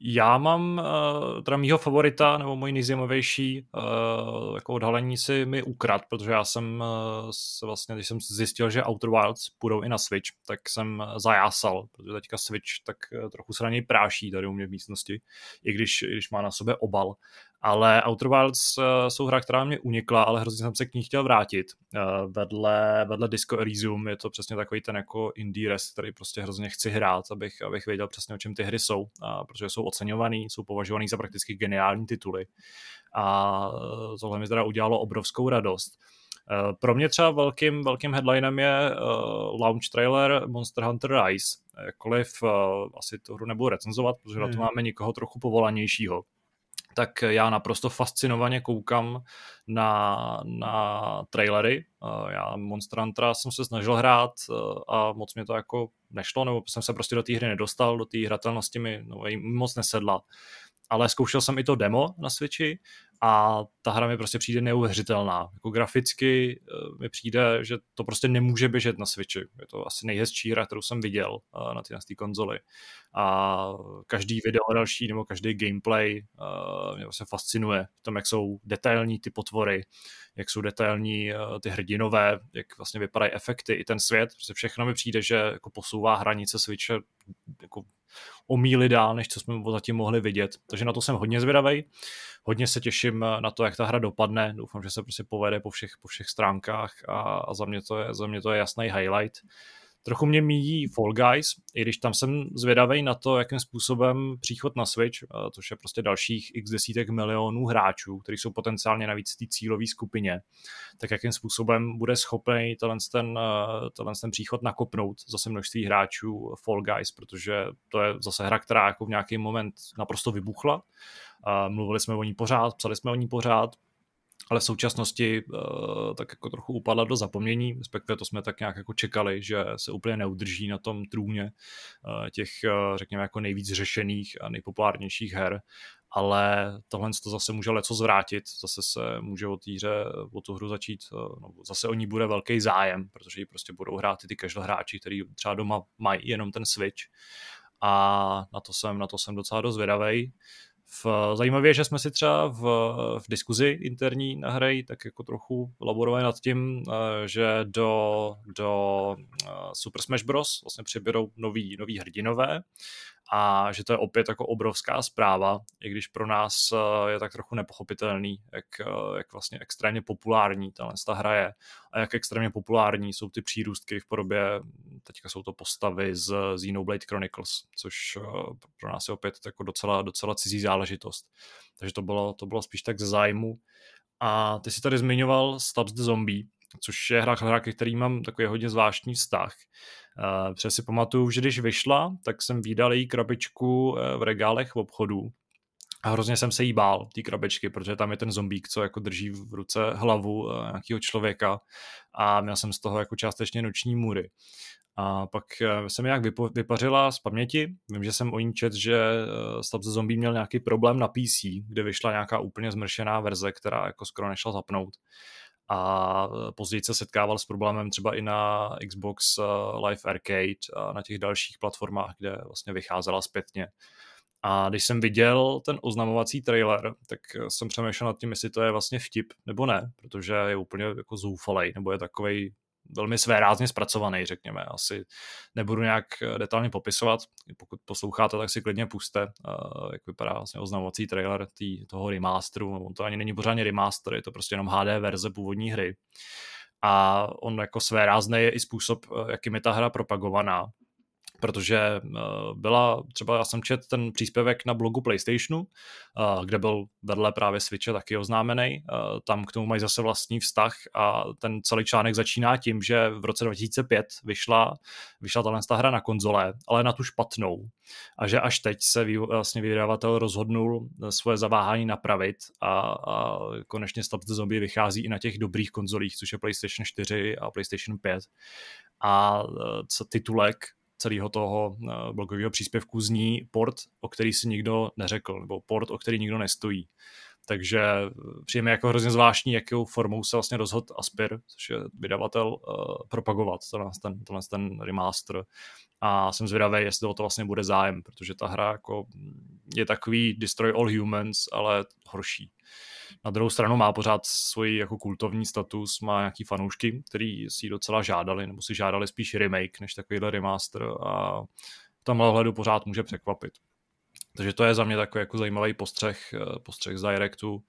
A: Já mám uh, teda mýho favorita, nebo můj nejzajímavější uh, jako odhalení si mi ukrad, protože já jsem uh, se vlastně, když jsem zjistil, že Outer Wilds půjdou i na Switch, tak jsem zajásal, protože teďka Switch tak trochu se na něj práší tady u mě v místnosti, i když, i když má na sobě obal. Ale Outer Wilds uh, jsou hra, která mě unikla, ale hrozně jsem se k ní chtěl vrátit. Uh, vedle, vedle Disco Elysium je to přesně takový ten jako indie rest, který prostě hrozně chci hrát, abych, abych věděl přesně, o čem ty hry jsou, protože jsou oceňovaný, jsou považovaný za prakticky geniální tituly. A uh, tohle mi teda udělalo obrovskou radost. Pro mě třeba velkým, velkým headlinem je uh, launch trailer Monster Hunter Rise. Jakkoliv uh, asi tu hru nebudu recenzovat, protože hmm. na to hmm. máme někoho trochu povolanějšího tak já naprosto fascinovaně koukám na, na trailery. Já Monster jsem se snažil hrát e, a moc mě to jako nešlo, nebo jsem se prostě do té hry nedostal, do té hratelnosti mi no, moc nesedla. Ale zkoušel jsem i to demo na Switchi a ta hra mi prostě přijde neuvěřitelná. Jako graficky uh, mi přijde, že to prostě nemůže běžet na Switchi. Je to asi nejhezčí hra, kterou jsem viděl uh, na té konzoli. A každý video další nebo každý gameplay uh, mě vlastně fascinuje v tom, jak jsou detailní ty potvory, jak jsou detailní ty hrdinové, jak vlastně vypadají efekty i ten svět. Prostě všechno mi přijde, že jako posouvá hranice Switche jako o míli dál, než co jsme zatím mohli vidět. Takže na to jsem hodně zvědavý. Hodně se těším na to, jak ta hra dopadne. Doufám, že se prostě povede po všech, po všech stránkách a, a za, mě to je, za mě to je jasný highlight. Trochu mě míjí Fall Guys, i když tam jsem zvědavý na to, jakým způsobem příchod na Switch, což je prostě dalších x desítek milionů hráčů, kteří jsou potenciálně navíc v té cílové skupině, tak jakým způsobem bude schopný tenhle ten, tenhle ten příchod nakopnout zase množství hráčů Fall Guys, protože to je zase hra, která jako v nějaký moment naprosto vybuchla. Mluvili jsme o ní pořád, psali jsme o ní pořád, ale v současnosti uh, tak jako trochu upadla do zapomnění, respektive to jsme tak nějak jako čekali, že se úplně neudrží na tom trůně uh, těch, uh, řekněme, jako nejvíc řešených a nejpopulárnějších her, ale tohle to zase může leco zvrátit, zase se může o týře, o tu hru začít, no, zase o ní bude velký zájem, protože ji prostě budou hrát i ty casual hráči, kteří třeba doma mají jenom ten Switch a na to jsem, na to jsem docela dost vědavej. V, zajímavé je, že jsme si třeba v, v diskuzi interní na hry tak jako trochu laborovali nad tím, eh, že do, do eh, Super Smash Bros. vlastně přiběrou nový, nový hrdinové a že to je opět jako obrovská zpráva, i když pro nás eh, je tak trochu nepochopitelný, jak, eh, jak vlastně extrémně populární tahle ta hra je a jak extrémně populární jsou ty přírůstky v podobě, teďka jsou to postavy z Xenoblade Chronicles, což eh, pro nás je opět jako docela, docela cizí záležitost. Takže to bylo, to bylo spíš tak ze zájmu. A ty si tady zmiňoval Stabs the Zombie, což je hra, hra, ke který mám takový hodně zvláštní vztah. Uh, protože si pamatuju, že když vyšla, tak jsem výdal její krabičku uh, v regálech v obchodu a hrozně jsem se jí bál, ty krabičky, protože tam je ten zombík, co jako drží v ruce hlavu uh, nějakého člověka a měl jsem z toho jako částečně noční můry. A pak jsem nějak vypařila z paměti. Vím, že jsem o ní čet, že Stab the Zombie měl nějaký problém na PC, kde vyšla nějaká úplně zmršená verze, která jako skoro nešla zapnout a později se setkával s problémem třeba i na Xbox eh, Live Arcade a na těch dalších platformách, kde vlastně vycházela zpětně. A když jsem viděl ten oznamovací trailer, tak jsem přemýšlel nad tím, jestli to je vlastně vtip nebo ne, protože je úplně jako zoufalej, nebo je takový velmi svérázně zpracovaný, řekněme. Asi nebudu nějak eh, detailně popisovat. Pokud posloucháte, tak si klidně puste, uh, jak vypadá vlastně oznamovací trailer tý, toho remasteru. On to ani není pořádně remaster, je to prostě jenom HD verze původní hry. A on jako svérázný je i způsob, eh, jakým je ta hra propagovaná protože eh, byla, třeba já jsem čet ten příspěvek na blogu PlayStationu, eh, kde byl vedle právě Switche taky oznámený, eh, tam k tomu mají zase vlastní vztah a ten celý článek začíná tím, že v roce 2005 vyšla, vyšla tahle hra na konzole, ale na tu špatnou. A že až teď se vlastně vydavatel rozhodnul svoje zaváhání napravit a, a konečně Stop the Zombie vychází i na těch dobrých konzolích, což je PlayStation 4 a PlayStation 5 a co titulek celého toho eh, blogového příspěvku zní port, o který si nikdo neřekl, nebo port, o který nikdo nestojí. Takže eh, přijeme jako hrozně zvláštní, jakou formou se vlastně rozhodl Aspir, což je vydavatel, uh, propagovat tenhle ten, tenhle ten remaster. A jsem zvědavý, jestli o to vlastně bude zájem, protože ta hra jako je takový Destroy All Humans, ale horší. Na druhou stranu má pořád svůj jako kultovní status, má nějaký fanoušky, který si docela žádali, nebo si žádali spíš remake, než takovýhle remaster a v tomhle ohledu pořád může překvapit. Takže to je za mě takový jako zajímavý postřeh, eh, postřeh z Directu.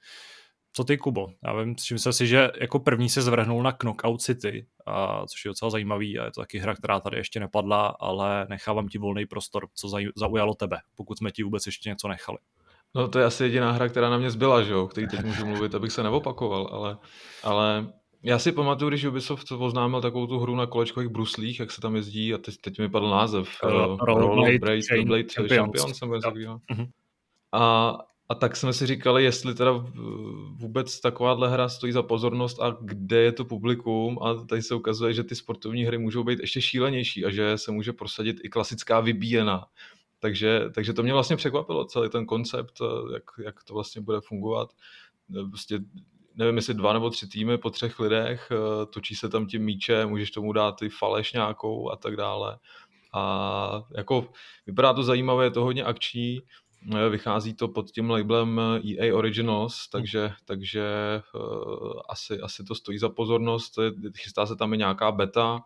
A: Co ty, Kubo? Já vím, myslím si, že jako první se zvrhnul na Knockout City, a, což je docela zajímavý a je to taky hra, která tady ještě nepadla, ale nechávám ti volný prostor, co zaujalo tebe, pokud jsme ti vůbec ještě něco nechali.
B: No to je asi jediná hra, která na mě zbyla, že jo, který teď můžu mluvit, abych se neopakoval, ale, ale já si pamatuju, když Ubisoft oznámil takovou tu hru na kolečkových bruslích, jak se tam jezdí, a teď, teď mi padl název.
A: Uh,
B: Champions. Champions uh-huh. A, a tak jsme si říkali, jestli teda vůbec takováhle hra stojí za pozornost a kde je to publikum a tady se ukazuje, že ty sportovní hry můžou být ještě šílenější a že se může prosadit i klasická vybíjená. Takže, takže to mě vlastně překvapilo, celý ten koncept, jak, jak to vlastně bude fungovat. Prostě nevím, jestli dva nebo tři týmy po třech lidech, eh, točí se tam tím míče, můžeš tomu dát i faleš nějakou a tak dále. A jako vypadá to zajímavé, je to hodně akční, eh, vychází to pod tím labelem EA Originals, takže, takže uh, asi, asi to stojí za pozornost. Chystá se tam i nějaká beta,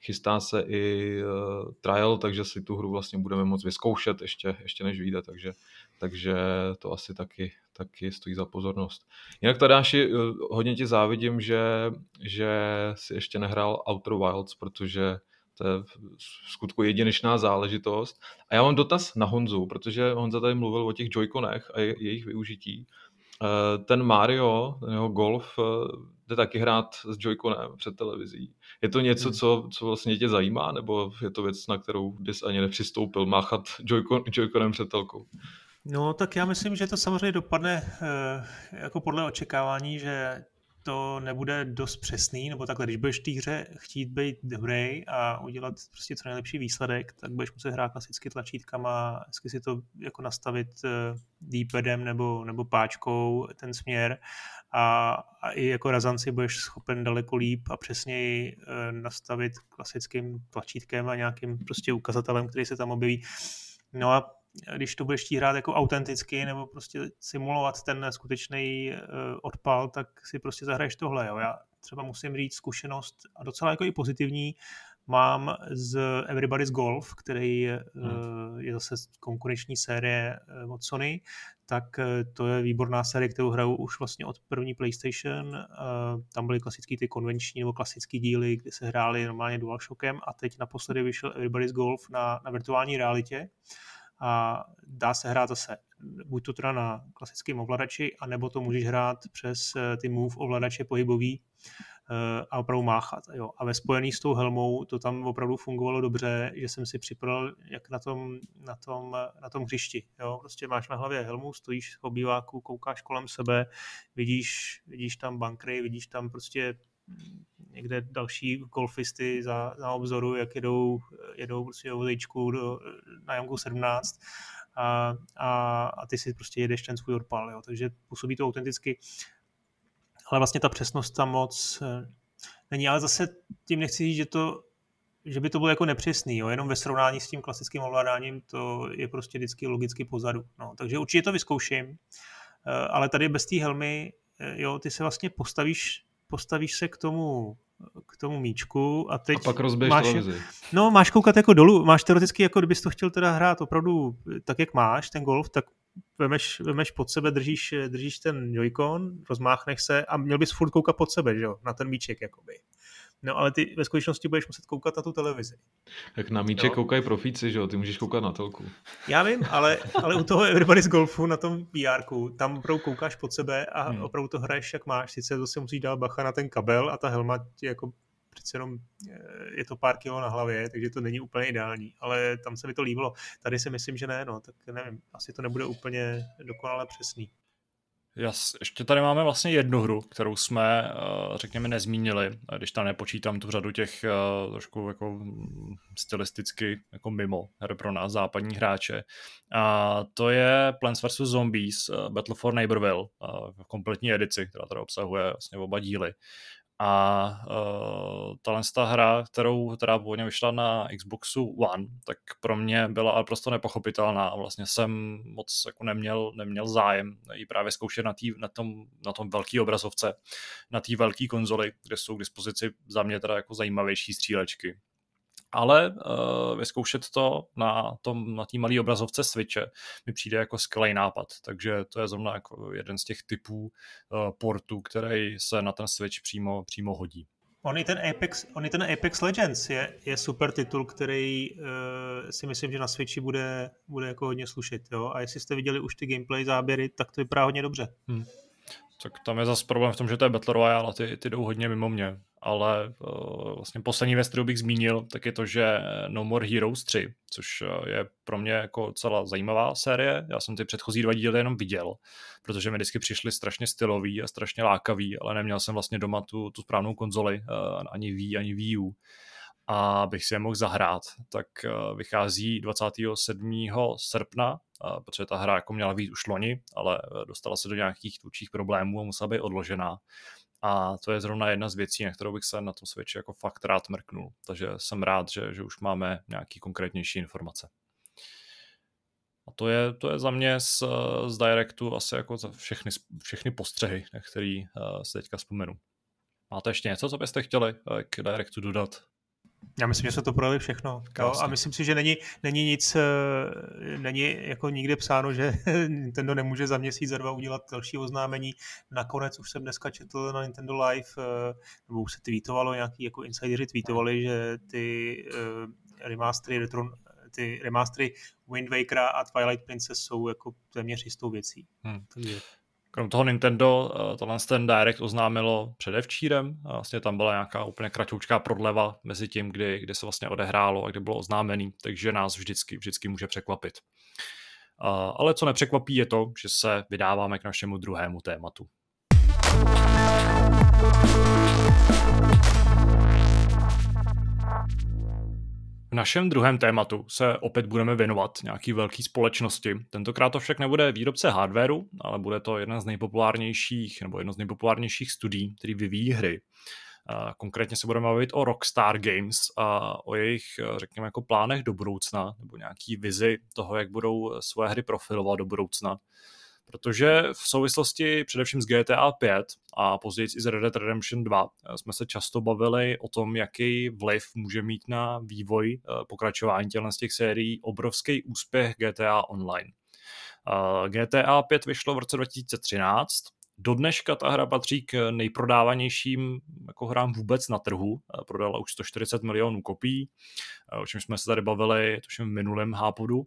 B: chystá se i uh, trial, takže si tu hru vlastně budeme moct vyzkoušet ještě, ještě než vyjde, takže, takže to asi taky, taky stojí za pozornost. Jinak Tadáši, uh, hodně ti závidím, že, že si ještě nehrál Outer Wilds, protože to je v skutku jedinečná záležitost. A já mám dotaz na Honzu, protože Honza tady mluvil o těch joyconech a jejich využití. Uh, ten Mario, ten jeho golf, jde taky hrát s Joy-Conem před televizí. Je to něco, hmm. co, co vlastně tě zajímá, nebo je to věc, na kterou bys ani nepřistoupil, máchat Joy-Con, Joy-Conem před telkou?
C: No, tak já myslím, že to samozřejmě dopadne eh, jako podle očekávání, že to nebude dost přesný, nebo takhle, když budeš v té hře chtít být dobrý a udělat prostě co nejlepší výsledek, tak budeš muset hrát klasicky tlačítkama, hezky si to jako nastavit uh, D-padem nebo, nebo páčkou ten směr a, a i jako razanci budeš schopen daleko líp a přesněji uh, nastavit klasickým tlačítkem a nějakým prostě ukazatelem, který se tam objeví. No a když to budeš hrát jako autenticky nebo prostě simulovat ten skutečný uh, odpal, tak si prostě zahraješ tohle. Jo. Já třeba musím říct zkušenost a docela jako i pozitivní mám z Everybody's Golf, který je, hmm. je zase konkurenční série eh, od Sony, tak eh, to je výborná série, kterou hraju už vlastně od první PlayStation. Tam byly klasické ty konvenční nebo klasické díly, kde se hrály normálně DualShockem a teď naposledy vyšel Everybody's Golf na, na virtuální realitě a dá se hrát zase buď to teda na klasickém ovladači, anebo to můžeš hrát přes eh, ty Move ovladače pohybový eh, a opravdu máchat. Jo. A ve spojení s tou helmou to tam opravdu fungovalo dobře, že jsem si připadal jak na tom, na tom, na tom hřišti. Jo. Prostě máš na hlavě helmu, stojíš v obýváku, koukáš kolem sebe, vidíš, vidíš tam bankry, vidíš tam prostě někde další golfisty za, za obzoru, jak jedou, jedou prostě vozejčku do, na Jamku 17 a, a, a, ty si prostě jedeš ten svůj odpal, jo. takže působí to autenticky. Ale vlastně ta přesnost tam moc eh, není, ale zase tím nechci říct, že to že by to bylo jako nepřesný, jo? jenom ve srovnání s tím klasickým ovládáním to je prostě vždycky logicky pozadu. No, takže určitě to vyzkouším, eh, ale tady bez té helmy, eh, jo, ty se vlastně postavíš, postavíš se k tomu k tomu míčku a teď a
B: pak rozbiješ máš, televizi.
C: No, máš koukat jako dolů, máš teoreticky, jako kdybys to chtěl teda hrát opravdu tak, jak máš, ten golf, tak vemeš, vemeš pod sebe, držíš, držíš ten joycon, rozmáchneš se a měl bys furt koukat pod sebe, že jo, na ten míček, jakoby. No ale ty ve skutečnosti budeš muset koukat na tu televizi.
B: Jak na míček koukají profíci, že jo? Ty můžeš koukat na telku.
C: Já vím, ale, ale u toho Everybody's Golfu na tom vr tam opravdu koukáš pod sebe a hmm. opravdu to hraješ jak máš. Sice to si musíš dát bacha na ten kabel a ta helma ti jako přece jenom eh, je to pár kilo na hlavě, takže to není úplně ideální, ale tam se mi to líbilo. Tady si myslím, že ne, no, tak nevím, asi to nebude úplně dokonale přesný.
A: Jas, ještě tady máme vlastně jednu hru, kterou jsme, eh, řekněme, nezmínili, když tam nepočítám tu řadu těch eh, trošku jako mm, stylisticky jako mimo her pro nás, západní hráče. A to je Plants vs. Zombies Battle for Neighborville, kompletní edici, která tady obsahuje vlastně oba díly. A uh, tahle ta hra, kterou teda původně vyšla na Xboxu One, tak pro mě byla ale prostě nepochopitelná vlastně jsem moc jako neměl, neměl zájem ji právě zkoušet na, tý, na tom, na tom velký obrazovce, na té velké konzoli, kde jsou k dispozici za mě teda jako zajímavější střílečky ale uh, vyzkoušet to na tom na té malé obrazovce Switche mi přijde jako skvělý nápad, takže to je zrovna jako jeden z těch typů uh, portů, který se na ten Switch přímo, přímo hodí.
C: On i ten Apex, on i ten Apex Legends je, je super titul, který uh, si myslím, že na Switchi bude, bude jako hodně slušit. Jo? A jestli jste viděli už ty gameplay záběry, tak to vypadá hodně dobře. Hmm.
A: Tak tam je zase problém v tom, že to je Battle Royale a ty, ty jdou hodně mimo mě ale uh, vlastně poslední věc, kterou bych zmínil, tak je to, že No More Heroes 3, což uh, je pro mě jako celá zajímavá série. Já jsem ty předchozí dva díly jenom viděl, protože mi vždycky přišly strašně stylový a strašně lákavý, ale neměl jsem vlastně doma tu, tu správnou konzoli, uh, ani Wii, ani Wii U a bych si je mohl zahrát, tak vychází 27. srpna, protože ta hra jako měla být už loni, ale dostala se do nějakých tvůrčích problémů a musela být odložená. A to je zrovna jedna z věcí, na kterou bych se na tom Switchi jako fakt rád mrknul. Takže jsem rád, že, že už máme nějaký konkrétnější informace. A to je, to je za mě z, z Directu asi jako za všechny, všechny postřehy, na který uh, se teďka vzpomenu. Máte ještě něco, co byste chtěli uh, k Directu dodat?
C: Já myslím, že se to projeli všechno. Jo? A myslím si, že není, není nic, eh, není jako nikde psáno, že Nintendo nemůže za měsíc, za dva udělat další oznámení. Nakonec už jsem dneska četl na Nintendo Live, eh, nebo už se tweetovalo, nějaký jako insideri tweetovali, že ty uh, remastery, retro, ty remastery Wind Wakera a Twilight Princess jsou jako téměř jistou věcí. Hmm. Takže
A: Krom toho Nintendo eh, tohle ten Direct oznámilo předevčírem. Vlastně tam byla nějaká úplně kratoučká prodleva mezi tím, kdy, kdy se vlastně odehrálo a kdy bylo oznámený, takže nás vždycky, vždycky může překvapit. Ale co nepřekvapí je to, že se vydáváme k našemu druhému tématu. V našem druhém tématu se opět budeme věnovat nějaký velké společnosti. Tentokrát to však nebude výrobce hardwareu, ale bude to jedna z nejpopulárnějších nebo jedno z nejpopulárnějších studií, který vyvíjí hry. Konkrétně se budeme bavit o Rockstar Games a o jejich, řekněme, jako plánech do budoucna, nebo nějaký vizi toho, jak budou svoje hry profilovat do budoucna protože v souvislosti především s GTA 5 a později i z Red Dead Redemption 2 eh, jsme se často bavili o tom, jaký vliv může mít na vývoj eh, pokračování těchto z těch sérií obrovský úspěch GTA Online. Eh, GTA 5 vyšlo v roce 2013, do dneška ta hra patří k nejprodávanějším jako hrám vůbec na trhu. Prodala už 140 milionů kopií, o čem jsme se tady bavili tuším v minulém hápodu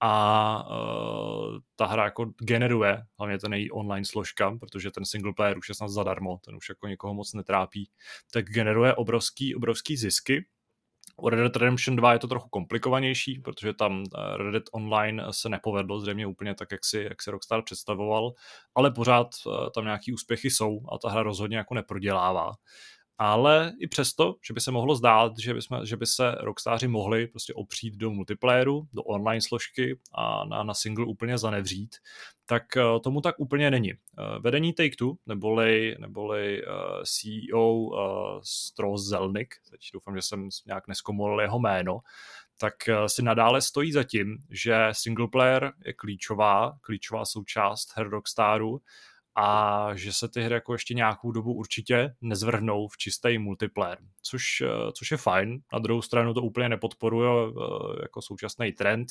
A: a uh, ta hra jako generuje, hlavně ten její online složka, protože ten single player už je snad zadarmo, ten už jako někoho moc netrápí, tak generuje obrovský, obrovský zisky. U Red Dead Redemption 2 je to trochu komplikovanější, protože tam eh, Red Dead Online se nepovedlo zřejmě úplně tak, jak si, jak si Rockstar představoval, ale pořád uh, tam nějaký úspěchy jsou a ta hra rozhodně jako neprodělává ale i přesto, že by se mohlo zdát, že by, jsme, že by se rockstáři mohli prostě opřít do multiplayeru, do online složky a na, na single úplně zanevřít, tak eh, tomu tak úplně není. Eh, vedení Take-Two, neboli, neboli eh, CEO Stross Zelnick, teď doufám, že jsem nějak neskomolil jeho jméno, tak si nadále stojí za tím, že single player je klíčová, klíčová součást her Rockstaru a že se ty hry jako ještě nějakou dobu určitě nezvrhnou v čistý multiplayer, což, eh, což je fajn. Na druhou stranu to úplně nepodporuje eh, jako současný trend,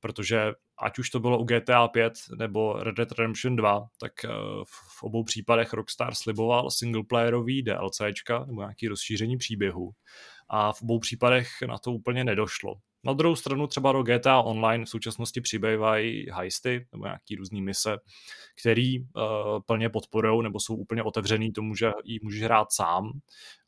A: protože ať už to bylo u GTA 5 nebo Red Dead Redemption 2, tak eh, v obou případech Rockstar sliboval singleplayerový DLCčka nebo nějaký rozšíření příběhu a v obou případech na to úplně nedošlo. Na druhou stranu třeba do GTA Online v současnosti přibývají heisty nebo nějaký různý mise, který uh, plně podporují nebo jsou úplně otevřený tomu, že ji můžeš hrát sám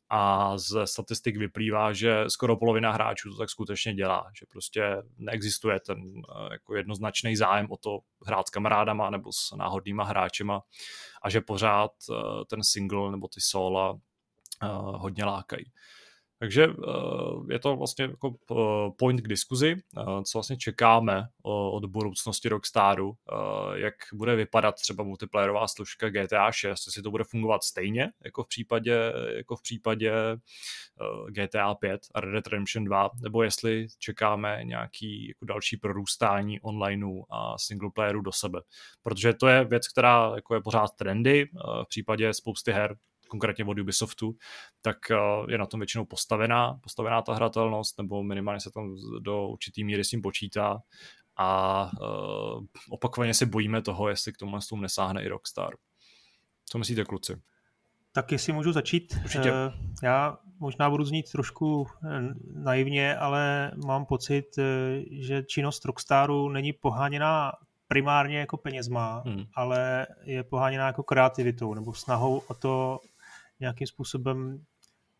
A: a z statistik vyplývá, že skoro polovina hráčů to tak skutečně dělá, že prostě neexistuje ten uh, jako jednoznačný zájem o to hrát s kamarádama nebo s náhodnýma hráčema a že pořád uh, ten single nebo ty sola hodně lákají. Takže eh, je to vlastně jako eh, point k diskuzi, eh, co vlastně čekáme od budoucnosti Rockstaru, jak bude vypadat třeba multiplayerová složka GTA 6, jestli to bude fungovat stejně jako v případě, jako v případě GTA 5 a Red Dead Redemption 2, nebo jestli čekáme nějaký jako další prorůstání onlineu a singleplayeru do sebe. Protože to je věc, která jako je pořád trendy v případě spousty her, konkrétně od Ubisoftu, tak eh, je na tom většinou postavená, postavená ta hratelnost, nebo minimálně se tam do určitý míry s tím počítá a uh, opakovaně se bojíme toho, jestli k tomu tomu nesáhne i Rockstar. Co myslíte, kluci?
C: Tak jestli můžu začít. Určitě. Eh, já možná budu znít trošku naivně, ale mám pocit, že činnost Rockstaru není poháněná primárně jako penězma, hmm. ale je poháněná jako kreativitou nebo snahou o to nějakým způsobem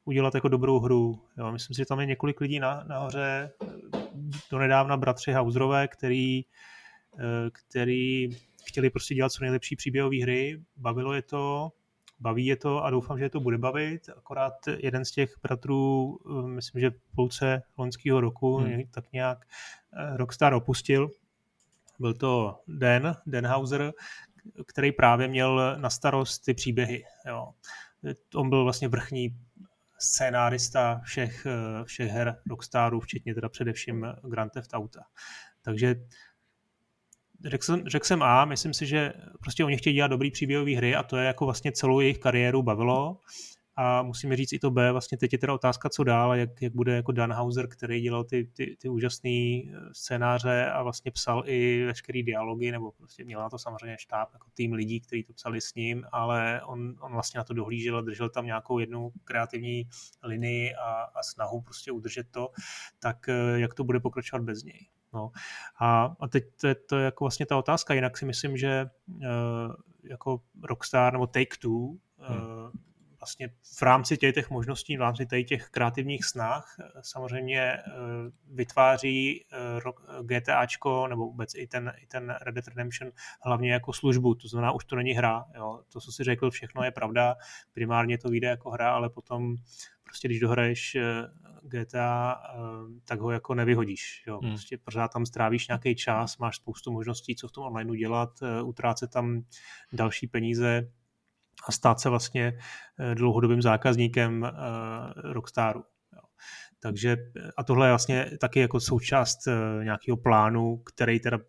C: udělat jako dobrou hru. Jo, myslím si, že tam je několik lidí na, nahoře, do nedávna bratři Hauserové, který, eh, který chtěli prostě dělat co nejlepší příběhové hry, bavilo je to, baví je to a doufám, že je to bude bavit. Akorát jeden z těch bratrů, eh, myslím, že v půlce loňského roku hmm. tak nějak eh, Rockstar opustil. Byl to Dan Hauser, který právě měl na starost ty příběhy. Jo on byl vlastně vrchní scénárista všech, eh, všech her Rockstarů, včetně teda především Grand Theft Auta. Takže řekl jsem, řekl jsem A, myslím si, že prostě oni chtějí dělat dobrý příběhový hry a to je jako vlastně celou jejich kariéru bavilo a musíme říct i to B, vlastně teď je teda otázka, co dál, jak, jak bude jako Dan Hauser, který dělal ty, ty, ty úžasné eh, scénáře a vlastně psal i veškerý dialogy, nebo prostě měl na to samozřejmě štáb, jako tým lidí, kteří to psali s ním, ale on, on vlastně na to dohlížel, držel tam nějakou jednu kreativní linii a, a snahu prostě udržet to, tak eh, jak to bude pokračovat bez něj. No. A, a teď to je, to je jako vlastně ta otázka, jinak si myslím, že uh, jako Rockstar nebo Take-Two hmm vlastně v rámci těch, těch možností, v rámci těch kreativních snah eh, samozřejmě eh, vytváří eh, GTAčko nebo vůbec i ten, i ten Red Dead Redemption hlavně jako službu, to znamená už to není hra, jo. to, co si řekl, všechno je pravda, primárně to vyjde jako hra, ale potom prostě když dohraješ GTA, tak ho jako nevyhodíš. Jo. Hmm. Prostě pořád tam strávíš nějaký čas, máš spoustu možností, co v tom online udělat, utrácet tam další peníze, a stát se vlastně eh, dlouhodobým zákazníkem eh, Rockstaru. Takže a tohle je vlastně taky jako součást eh, nějakého plánu, který teda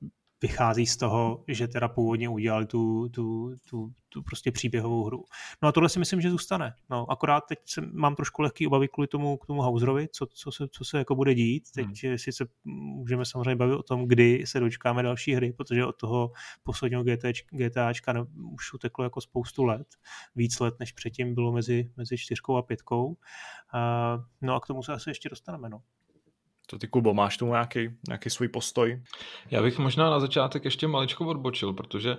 C: vychází z toho, že teda původně udělali tu, tu, tu, tu prostě příběhovou hru. No a tohle si myslím, že zůstane. No, akorát teď jsem, mám trošku lehký obavy kvůli tomu, k tomu Hauserovi, co, co, se, co se jako bude dít. Teď hmm. sice můžeme samozřejmě bavit o tom, kdy se dočkáme další hry, protože od toho posledního GT, GTAčka ne, už uteklo jako spoustu let. Víc let, než předtím bylo mezi, mezi čtyřkou a pětkou. A, no a k tomu se asi ještě dostaneme. No.
A: To ty, Kubo, máš tomu nějaký, nějaký svůj postoj?
B: Já bych možná na začátek ještě maličko odbočil, protože e,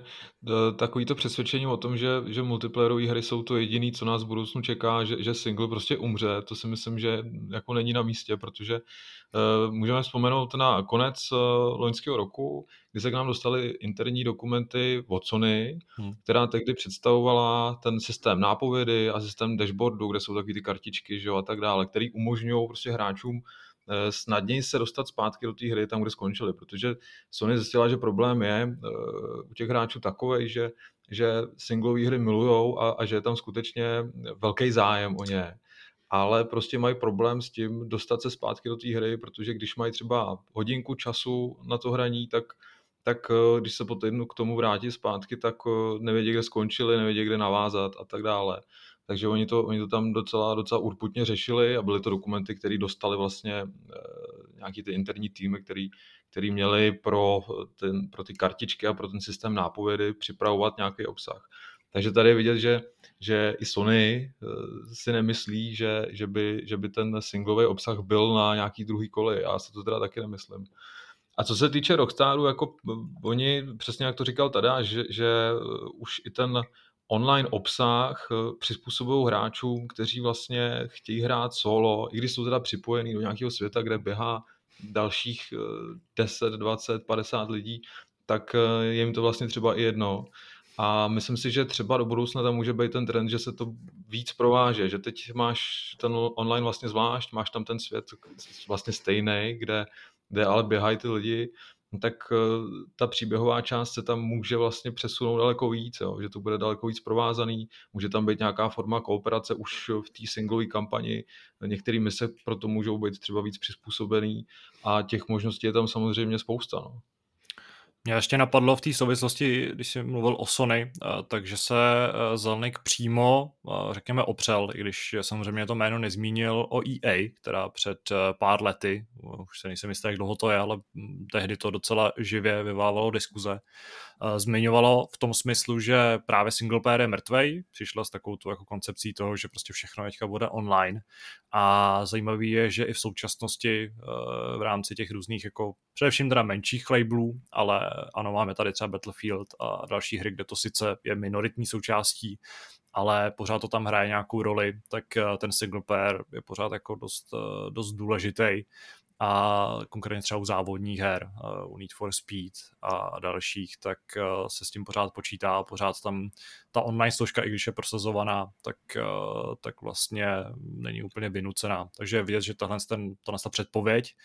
B: takový to přesvědčení o tom, že, že multiplayerové hry jsou to jediné, co nás v budoucnu čeká, že, že single prostě umře, to si myslím, že jako není na místě, protože uh, můžeme vzpomenout na konec uh, loňského roku, kdy se k nám dostaly interní dokumenty od Sony, hmm. která tehdy představovala ten systém nápovědy a systém dashboardu, kde jsou takové ty kartičky že jo, a tak dále, který umožňují prostě hráčům Eh, snadněji se dostat zpátky do té hry tam, kde skončili, protože Sony zjistila, že problém je eh, u těch hráčů takový, že, že singlové hry milujou a, a že je tam skutečně velký zájem o ně ale prostě mají problém s tím dostat se zpátky do té hry, protože když mají třeba hodinku času na to hraní, tak tak eh, když se po týdnu k tomu vrátí zpátky, tak nevědí, kde skončili, nevědí, kde navázat a tak dále. Takže oni to, oni to tam docela, docela urputně řešili a byly to dokumenty, které dostali vlastně e, nějaký ty interní týmy, který, který měli pro, ten, pro ty kartičky a pro ten systém nápovědy připravovat nějaký obsah. Takže tady je vidět, že, že i Sony eh, si nemyslí, že, že, by, že by ten singlový obsah byl na nějaký druhý koli. Já se to teda taky nemyslím. A co se týče Rockstaru, jako oni, přesně jak to říkal Tada, že, že už i ten online obsah eh, přizpůsobují hráčům, kteří vlastně chtějí hrát solo, i když jsou teda připojení do nějakého světa, kde běhá dalších 10, 20, 50 lidí, tak eh, je jim to vlastně třeba i jedno. A myslím si, že třeba do budoucna tam může být ten trend, že se to víc prováže, že teď máš ten online vlastně zvlášť, máš tam ten svět vlastně stejný, kde, kde ale běhají ty lidi, tak eh, ta příběhová část se tam může vlastně přesunout daleko víc, jo? že to bude daleko víc provázaný, může tam být nějaká forma kooperace už v té singlové kampani, některé mise proto můžou být třeba víc přizpůsobený a těch možností je tam samozřejmě spousta. No.
A: Mě ještě napadlo v té souvislosti, když jsi mluvil o Sony, eh, takže se eh, Zelnik přímo, eh, řekněme, opřel, i když samozřejmě to jméno nezmínil o EA, která před pár lety, už se nejsem jistý, jak dlouho to je, ale hm, tehdy to docela živě vyvávalo diskuze, zmiňovalo v tom smyslu, že právě single player je mrtvej, přišla s takovou tu jako koncepcí toho, že prostě všechno teďka bude online. A zajímavý je, že i v současnosti v rámci těch různých jako především teda menších labelů, ale ano, máme tady třeba Battlefield a další hry, kde to sice je minoritní součástí, ale pořád to tam hraje nějakou roli, tak eh, ten single player je pořád jako dost, eh, dost důležitý a konkrétně třeba u závodních her, eh, u Need for Speed a dalších, tak se s tím pořád počítá, pořád tam ta online složka, i když je prosazovaná, tak, tak vlastně není úplně vynucená. Takže je vidět, že tahle, ten, tahle ta předpověď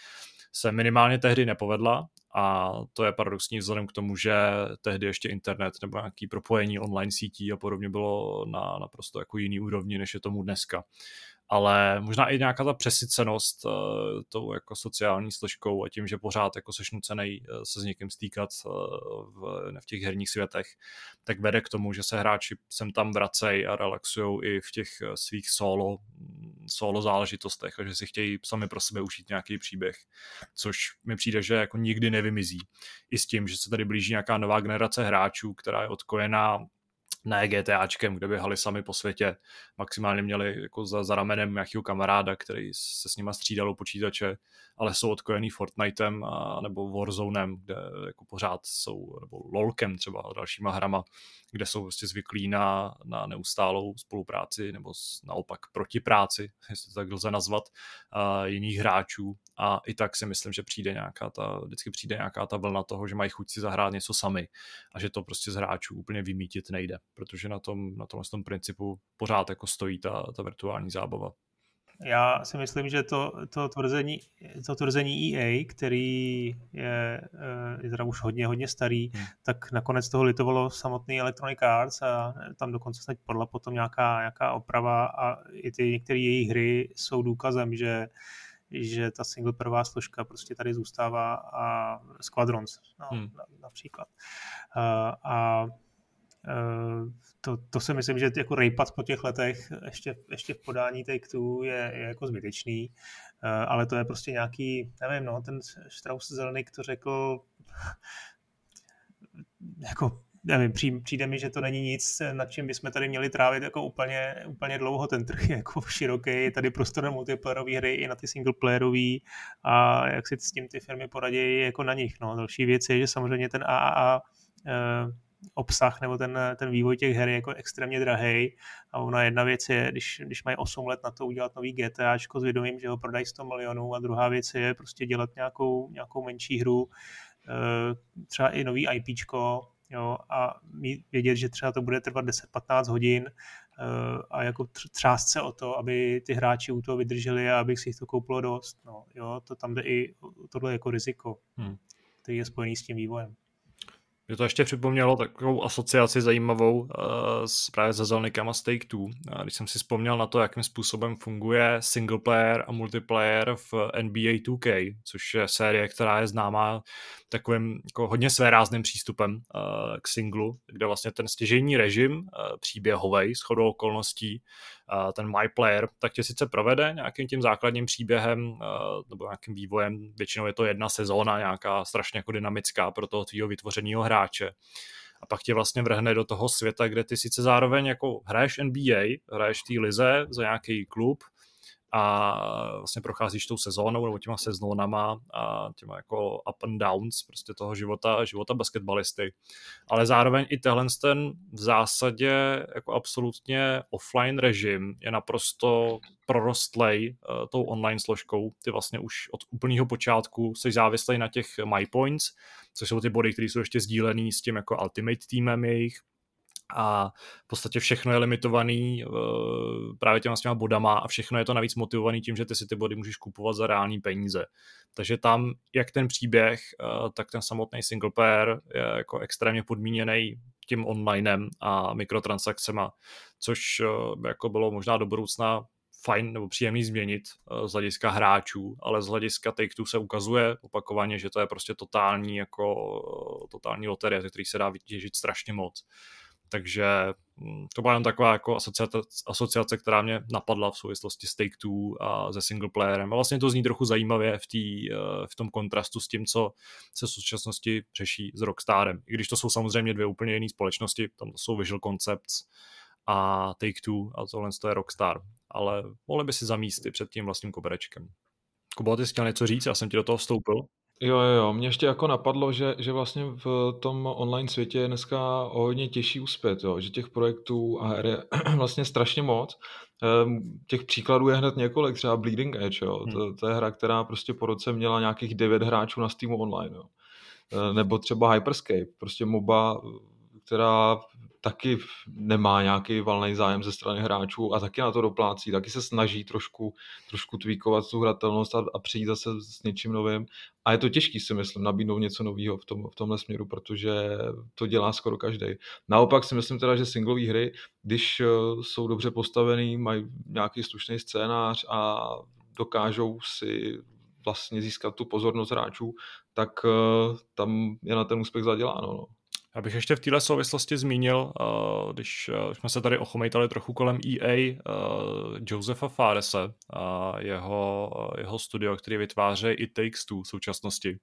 A: se minimálně tehdy nepovedla a to je paradoxní vzhledem k tomu, že tehdy ještě internet nebo nějaký propojení online sítí a podobně bylo na naprosto jako jiný úrovni, než je tomu dneska ale možná i nějaká ta přesycenost uh, tou jako sociální složkou a tím, že pořád jako seš nucený uh, se s někým stýkat uh, v, v těch herních světech, tak vede k tomu, že se hráči sem tam vracejí a relaxují i v těch svých solo, solo záležitostech a že si chtějí sami pro sebe užít nějaký příběh, což mi přijde, že jako nikdy nevymizí. I s tím, že se tady blíží nějaká nová generace hráčů, která je odkojená ne GTAčkem, kde běhali sami po světě. Maximálně měli jako za, za ramenem nějakého kamaráda, který se s nima střídal u počítače, ale jsou odkojený Fortniteem a, nebo Warzonem, kde jako pořád jsou, nebo LOLkem třeba dalšíma hrama, kde jsou prostě zvyklí na, na neustálou spolupráci nebo naopak protipráci, jestli to tak lze nazvat, a jiných hráčů a i tak si myslím, že přijde nějaká ta, vždycky přijde nějaká ta vlna toho, že mají chuť si zahrát něco sami a že to prostě z hráčů úplně vymítit nejde, protože na tom, na tomhle tom principu pořád jako stojí ta, ta virtuální zábava.
C: Já si myslím, že to, to, tvrzení, to tvrzení EA, který je, eh, je teda už hodně, hodně starý, hmm. tak nakonec toho litovalo samotný Electronic Arts a tam dokonce snad podla potom nějaká, nějaká oprava a i ty některé její hry jsou důkazem, že že ta single prvá složka prostě tady zůstává a Squadrons no, hmm. například. A, a to, to si myslím, že jako rejpat po těch letech ještě, ještě v podání Take Two je, je jako zbytečný, ale to je prostě nějaký, nevím, no, ten Strauss Zelenik to řekl jako nevím, přijde mi, že to není nic, nad čím bychom tady měli trávit jako úplně, úplně dlouho. Ten trh je jako široký, je tady prostor na multiplayerové hry i na ty singleplayerové a jak si s tím ty firmy poradí jako na nich. No. Další věc je, že samozřejmě ten AAA eh, obsah nebo ten, ten vývoj těch her je jako extrémně drahý a ona jedna věc je, když, když mají 8 let na to udělat nový GTAčko s vědomím, že ho prodají 100 milionů a druhá věc je prostě dělat nějakou, nějakou menší hru, eh, třeba i nový IPčko, jo, a vědět, že třeba to bude trvat 10-15 hodin uh, a jako třást se o to, aby ty hráči u toho vydrželi a aby si jich to koupilo dost. No, jo, to tam jde i tohle jako riziko, hmm. který je spojený s tím vývojem.
A: Mě to ještě připomnělo takovou asociaci zajímavou uh, s, právě se Zelnikama a Stake 2. A když jsem si vzpomněl na to, jakým způsobem funguje single player a multiplayer v NBA 2K, což je série, která je známá takovým jako hodně svérázným přístupem uh, k singlu, kde vlastně ten stěžejní režim uh, příběhový s chodou okolností ten My Player, tak tě sice provede nějakým tím základním příběhem nebo nějakým vývojem, většinou je to jedna sezóna, nějaká strašně jako dynamická pro toho tvýho vytvořeného hráče. A pak tě vlastně vrhne do toho světa, kde ty sice zároveň jako hraješ NBA, hraješ v té lize za nějaký klub, a vlastně procházíš tou sezónou nebo těma sezónama a těma jako up and downs prostě toho života, života basketbalisty. Ale zároveň i tenhle ten v zásadě jako absolutně offline režim je naprosto prorostlej uh, tou online složkou. Ty vlastně už od úplného počátku jsi závislej na těch my points, což jsou ty body, které jsou ještě sdílený s tím jako ultimate týmem jejich, a v podstatě všechno je limitovaný uh, právě těma s těma bodama a všechno je to navíc motivovaný tím, že ty si ty body můžeš kupovat za reální peníze. Takže tam jak ten příběh, uh, tak ten samotný single player je jako extrémně podmíněný tím onlinem a mikrotransakcema, což uh, jako bylo možná do budoucna fajn nebo příjemný změnit z hlediska hráčů, ale z hlediska take se ukazuje opakovaně, že to je prostě totální jako totální loterie, ze který se dá vytěžit strašně moc. Takže mm, to byla jen taková jako asociace, asociace, která mě napadla v souvislosti s Take-Two a se single playerem. A vlastně to zní trochu zajímavě v, tý, eh, v tom kontrastu s tím, co se v současnosti řeší s Rockstarem. I když to jsou samozřejmě dvě úplně jiné společnosti, tam to jsou Visual Concepts a Take-Two a tohle to je Rockstar. Ale mohli by si zamísty před tím vlastním koberečkem. Kubo, ty jsi chtěl něco říct? Já jsem ti do toho vstoupil.
B: Jo, jo, jo. Mě ještě jako napadlo, že, že vlastně v tom online světě je dneska hodně těžší uspět, jo. že těch projektů a her je vlastně strašně moc. Ehm, těch příkladů je hned několik, třeba Bleeding Edge, jo. Hmm. To, to je hra, která prostě po roce měla nějakých devět hráčů na Steamu online. Jo. E, nebo třeba Hyperscape, prostě MOBA, která taky nemá nějaký valný zájem ze strany hráčů a taky na to doplácí, taky se snaží trošku, trošku tweakovat tu hratelnost a, a přijít zase s něčím novým. A je to těžký, si myslím, nabídnout něco nového v, tom, v tomhle směru, protože to dělá skoro každý. Naopak si myslím teda, že singlové hry, když eh, jsou dobře postavený, mají nějaký slušný scénář a dokážou si vlastně získat tu pozornost hráčů, tak uh, tam je na ten úspěch zaděláno. No.
A: Já bych ještě v této souvislosti zmínil, uh, když uh, jsme se tady ochomejtali trochu kolem EA, uh, Josefa Farese a jeho, jeho studio, který vytváří i Takes Two v současnosti.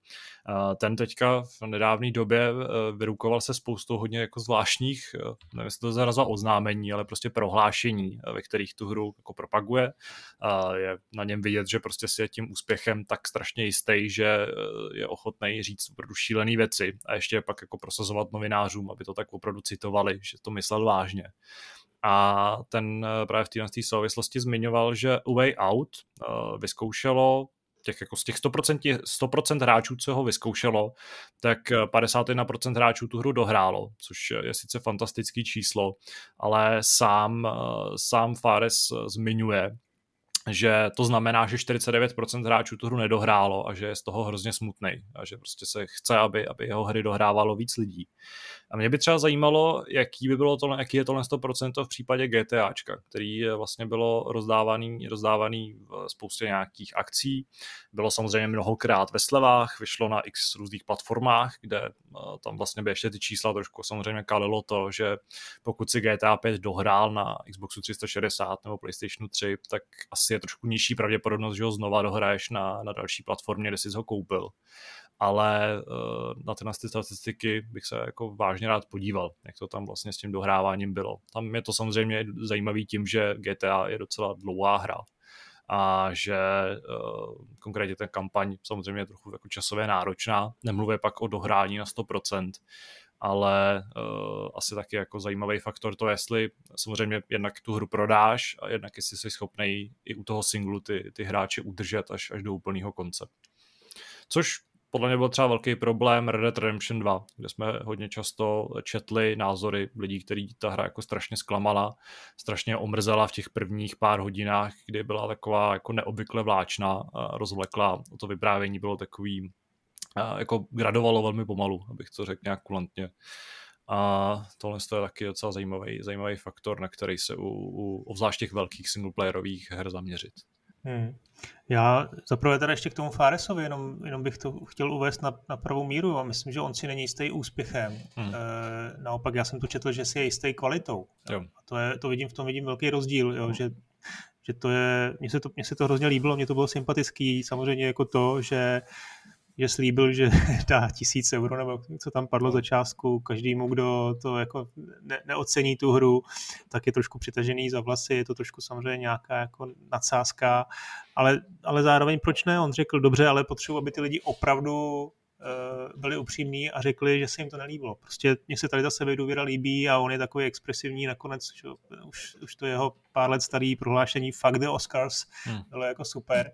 A: Ten teďka v nedávné době vyrukoval se spoustou hodně jako zvláštních, nevím, jestli to zarazila oznámení, ale prostě prohlášení, ve kterých tu hru jako propaguje. Je na něm vidět, že prostě si je tím úspěchem tak strašně jistý, že je ochotný říct opravdu šílený věci a ještě pak jako prosazovat novinářům, aby to tak opravdu citovali, že to myslel vážně. A ten eh, právě v této souvislosti zmiňoval, že Way Out uh, vyzkoušelo těch, jako z těch 100%, 100% hráčů, co ho vyzkoušelo, tak 51% hráčů tu hru dohrálo, což je sice fantastický číslo, ale sám, eh, sám Fares zmiňuje, že to znamená, že 49% hráčů tu hru nedohrálo a že je z toho hrozně smutný a že prostě se chce, aby, aby jeho hry dohrávalo víc lidí. A mě by třeba zajímalo, jaký by bylo to, jaký je tohle 100% v případě GTAčka, který vlastně bylo rozdávaný, rozdávaný v spoustě nějakých akcí. Bylo samozřejmě mnohokrát ve slevách, vyšlo na x různých platformách, kde eh, tam vlastně by ještě ty čísla trošku samozřejmě kalilo to, že pokud si GTA 5 dohrál na Xboxu 360 nebo PlayStationu 3, tak asi je trošku nižší pravděpodobnost, že ho znova dohraješ na, na další platformě, kde jsi ho koupil ale uh, na tyhle statistiky bych se jako vážně rád podíval, jak to tam vlastně s tím dohráváním bylo. Tam je to samozřejmě zajímavý tím, že GTA je docela dlouhá hra a že uh, konkrétně ten kampaň samozřejmě je trochu jako časově náročná, nemluvě pak o dohrání na 100%, ale uh, asi taky jako zajímavý faktor to, jestli samozřejmě jednak tu hru prodáš a jednak jestli jsi schopný i u toho singlu ty, ty hráče udržet až, až do úplného konce. Což podle mě byl třeba velký problém Red Dead Redemption 2, kde jsme hodně často četli názory lidí, který ta hra jako strašně zklamala, strašně omrzela v těch prvních pár hodinách, kdy byla taková jako neobvykle vláčná, rozvlekla, to vyprávění bylo takový, jako gradovalo velmi pomalu, abych to řekl nějak kulantně. A tohle je taky docela zajímavý, zajímavý faktor, na který se u, u obzvlášť těch velkých singleplayerových her zaměřit.
C: Hmm. Já zaprvé teda ještě k tomu Faresovi, jenom, jenom bych to chtěl uvést na, na pravou míru a myslím, že on si není jistý úspěchem. Hmm. E, naopak já jsem tu četl, že si je jistý kvalitou. Jo. A to, je, to vidím, v tom vidím velký rozdíl, jo, hmm. že, že to je, mně se to, mně se to hrozně líbilo, mně to bylo sympatický, samozřejmě jako to, že že slíbil, že dá tisíc euro, nebo co tam padlo za částku, každému, kdo to jako ne, neocení tu hru, tak je trošku přitažený za vlasy, je to trošku samozřejmě nějaká jako nadsázka, ale, ale zároveň proč ne? On řekl, dobře, ale potřebuji, aby ty lidi opravdu byli upřímní a řekli, že se jim to nelíbilo. Prostě mně se tady ta sebedůvěra líbí a on je takový expresivní nakonec, že už, už to jeho pár let starý prohlášení fuck the Oscars hmm. bylo jako super.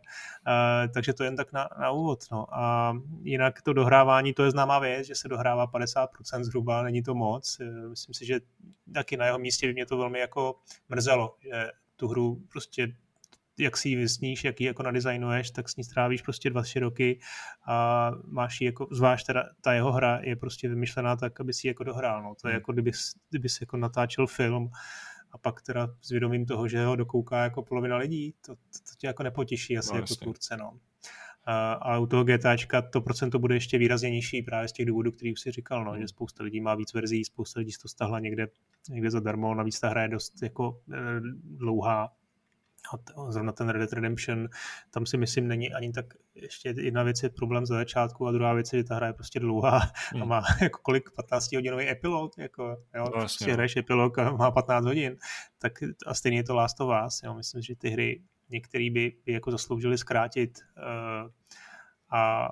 C: Uh, takže to jen tak na, na úvod. No. A jinak to dohrávání, to je známá věc, že se dohrává 50% zhruba, není to moc. Myslím si, že taky na jeho místě by mě to velmi jako mrzelo, že tu hru prostě jak si ji vysníš, jak ji jako nadizajnuješ, tak s ní strávíš prostě dva, tři roky a máš ji jako, zvlášť teda ta jeho hra je prostě vymyšlená tak, aby si ji jako dohrál. No. To je hmm. jako kdyby, kdyby si jako natáčel film a pak teda s vědomím toho, že ho dokouká jako polovina lidí, to, to, to tě jako nepotěší asi no, jako tvůrce. No. A, a u toho GTAčka to procento bude ještě výrazně nižší právě z těch důvodů, který už si říkal, no, že hmm. spousta lidí má víc verzí, spousta lidí to stahla někde, někde zadarmo, navíc ta hra je dost jako e, dlouhá, a zrovna ten Red Dead Redemption, tam si myslím není ani tak, ještě jedna věc je problém za začátku a druhá věc je, že ta hra je prostě dlouhá hmm. a má jako kolik 15 hodinový epilog, jako, jo, no, prostě no. hraješ epilog a má 15 hodin, tak a stejně je to Last of Us, jo, myslím, že ty hry některý by, by jako zasloužili zkrátit uh, a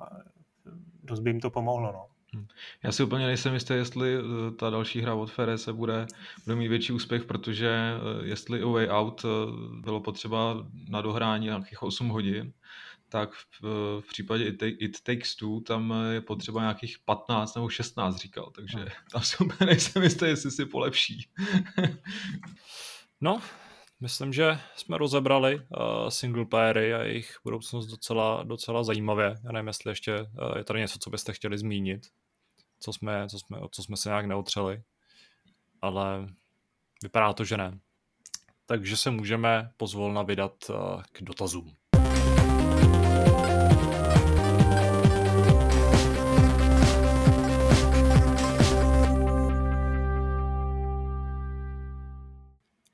C: dost by jim to pomohlo, no.
B: Hm. Já si úplně nejsem jistý, jestli eh, ta další hra od Fere se bude, bude mít větší úspěch, protože eh, jestli A Way Out eh, bylo potřeba na dohrání nějakých 8 hodin, tak v, v případě It Takes Two tam je potřeba nějakých 15 nebo 16, říkal, takže hm. tam si úplně nejsem jistý, jestli si polepší.
A: no, myslím, že jsme rozebrali uh, single playery a jejich budoucnost docela, docela zajímavě. Já nevím, jestli ještě uh, je tady něco, co byste chtěli zmínit co jsme, co jsme, co jsme se nějak neotřeli, ale vypadá to, že ne. Takže se můžeme pozvolna vydat eh, k dotazům.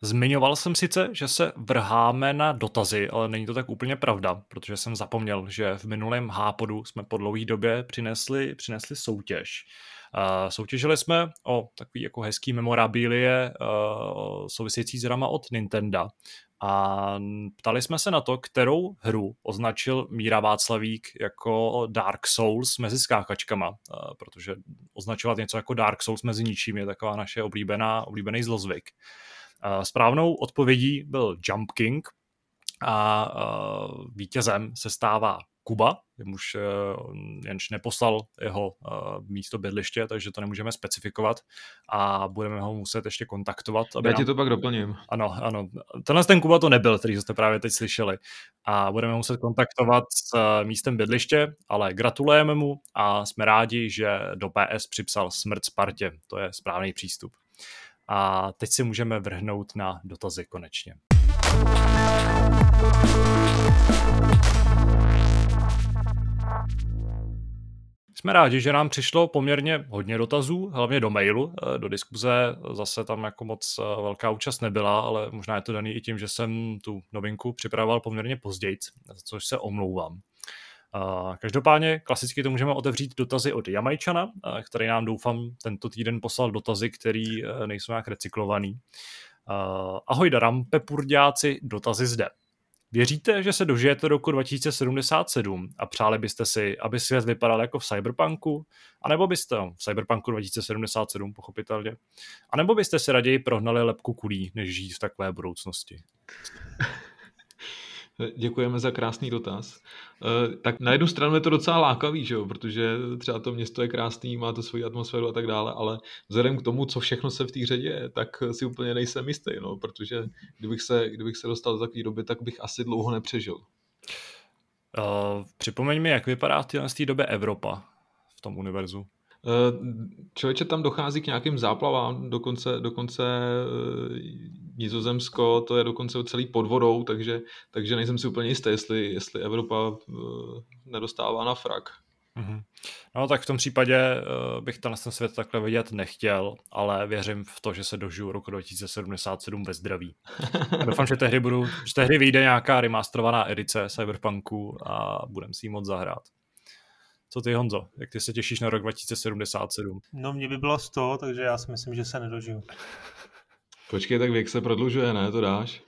A: Zmiňoval jsem sice, že se vrháme na dotazy, ale není to tak úplně pravda, protože jsem zapomněl, že v minulém hápodu jsme po dlouhé době přinesli, přinesli soutěž. Uh, soutěžili jsme o takový jako hezký memorabilie uh, související s hrama od Nintendo a ptali jsme se na to, kterou hru označil Míra Václavík jako Dark Souls mezi skákačkama, protože označovat něco jako Dark Souls mezi ničím je taková naše oblíbená, oblíbený zlozvyk. Správnou odpovědí byl Jump King a vítězem se stává Kuba, jemuž jenž neposlal jeho místo bydliště, takže to nemůžeme specifikovat a budeme ho muset ještě kontaktovat.
B: Aby Já nám... ti to pak doplním.
A: Ano, ano. Tenhle ten Kuba to nebyl, který jste právě teď slyšeli. A budeme muset kontaktovat s místem bydliště, ale gratulujeme mu a jsme rádi, že do PS připsal smrt Spartě. To je správný přístup. A teď si můžeme vrhnout na dotazy konečně. Jsme rádi, že nám přišlo poměrně hodně dotazů, hlavně do mailu. Do diskuze zase tam jako moc eh, velká účast nebyla, ale možná je to daný i tím, že jsem tu novinku připravoval poměrně později, což se omlouvám. Každopádně klasicky to můžeme otevřít dotazy od Jamajčana, který nám doufám tento týden poslal dotazy, které e, nejsou nějak recyklovaný. Ahoj daram, pepurďáci, dotazy zde. Věříte, že se dožijete roku 2077 a přáli byste si, aby svět vypadal jako v Cyberpunku? A nebo byste, no, v Cyberpunku 2077 pochopitelně, a nebo byste si raději prohnali lepku kulí, než žít v takové budoucnosti?
B: Děkujeme za krásný dotaz. Eh, tak na jednu stranu je to docela lákavý, že jo? protože třeba to město je krásný, má to svoji atmosféru a tak dále, ale vzhledem k tomu, co všechno se v té hře děje, tak si úplně nejsem jistý, no, protože kdybych se, kdybych se dostal do takové doby, tak bych asi dlouho nepřežil.
A: Uh, připomeň mi, jak vypadá v té době Evropa v tom univerzu.
B: Eh, člověče, tam dochází k nějakým záplavám, dokonce, dokonce eh, Nizozemsko, to je dokonce celý pod vodou, takže, takže nejsem si úplně jistý, jestli, jestli Evropa eh, nedostává na frak.
A: Mm-hmm. No tak v tom případě bych ten svět takhle vidět nechtěl, ale věřím v to, že se dožiju roku 2077 ve zdraví. Doufám, že tehdy, budu, že tehdy vyjde nějaká remasterovaná edice Cyberpunku a budem si ji moc zahrát. Co ty, Honzo? Jak ty se těšíš na rok 2077?
C: No, mě by bylo 100, takže já si myslím, že se nedožiju.
B: Počkej, tak věk se prodlužuje, ne? To dáš?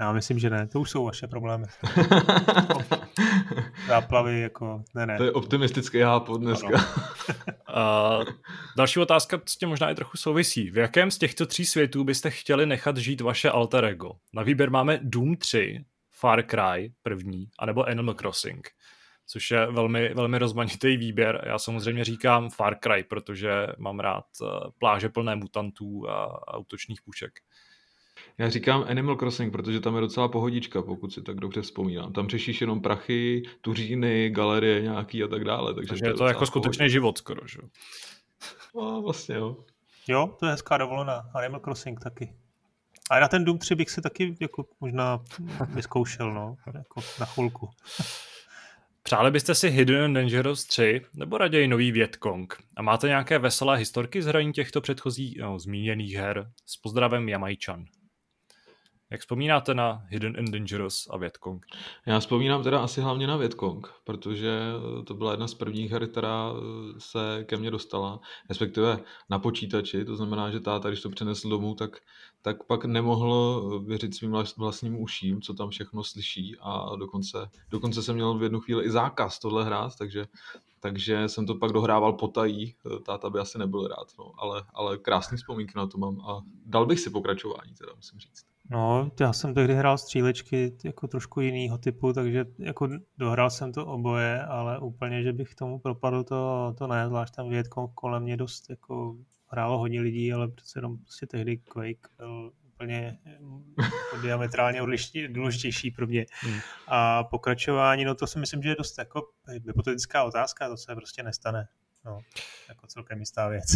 C: Já myslím, že ne. To už jsou vaše problémy. záplavy, jako, ne, ne.
B: To je optimistický hápo dneska.
A: uh, další otázka s tím možná i trochu souvisí. V jakém z těchto tří světů byste chtěli nechat žít vaše alter ego? Na výběr máme Doom 3, Far Cry první, anebo Animal Crossing což je velmi, velmi rozmanitý výběr. Já samozřejmě říkám Far Cry, protože mám rád eh, pláže plné mutantů a, a útočných pušek.
B: Já říkám Animal Crossing, protože tam je docela pohodička, pokud si tak dobře vzpomínám. Tam řešíš jenom prachy, tuříny, galerie nějaký a tak dále. Takže,
A: takže je to, to jako skutečný život skoro, že?
B: No, vlastně jo.
C: Jo, to je hezká dovolená. Animal Crossing taky. A na ten Doom 3 bych si taky jako možná vyzkoušel, no, jako na chvilku.
A: Přáli byste si Hidden and Dangerous 3 nebo raději nový Vietkong? A máte nějaké veselé historky z hraní těchto předchozích no, zmíněných her? S pozdravem Jamajčan. Jak vzpomínáte na Hidden and Dangerous a Vietkong?
B: Já vzpomínám teda asi hlavně na Vietkong, protože to byla jedna z prvních her, která se ke mně dostala, respektive na počítači, to znamená, že táta, když to přenesl domů, tak, tak pak nemohl věřit svým vlastním uším, co tam všechno slyší a dokonce, dokonce jsem měl v jednu chvíli i zákaz tohle hrát, takže takže jsem to pak dohrával potají, táta by asi nebyl rád, no, ale, ale krásný vzpomínky na to mám a dal bych si pokračování, teda musím říct.
C: No, já jsem tehdy hrál střílečky jako trošku jinýho typu, takže jako dohrál jsem to oboje, ale úplně, že bych tomu propadl, to, to ne, zvlášť tam vědko kolem mě dost jako hrálo hodně lidí, ale přece jenom prostě tehdy Quake byl úplně jako diametrálně odlišný, důležitější pro mě. Hmm. A pokračování, no to si myslím, že je dost jako hypotetická otázka, to se prostě nestane. No, jako celkem jistá věc.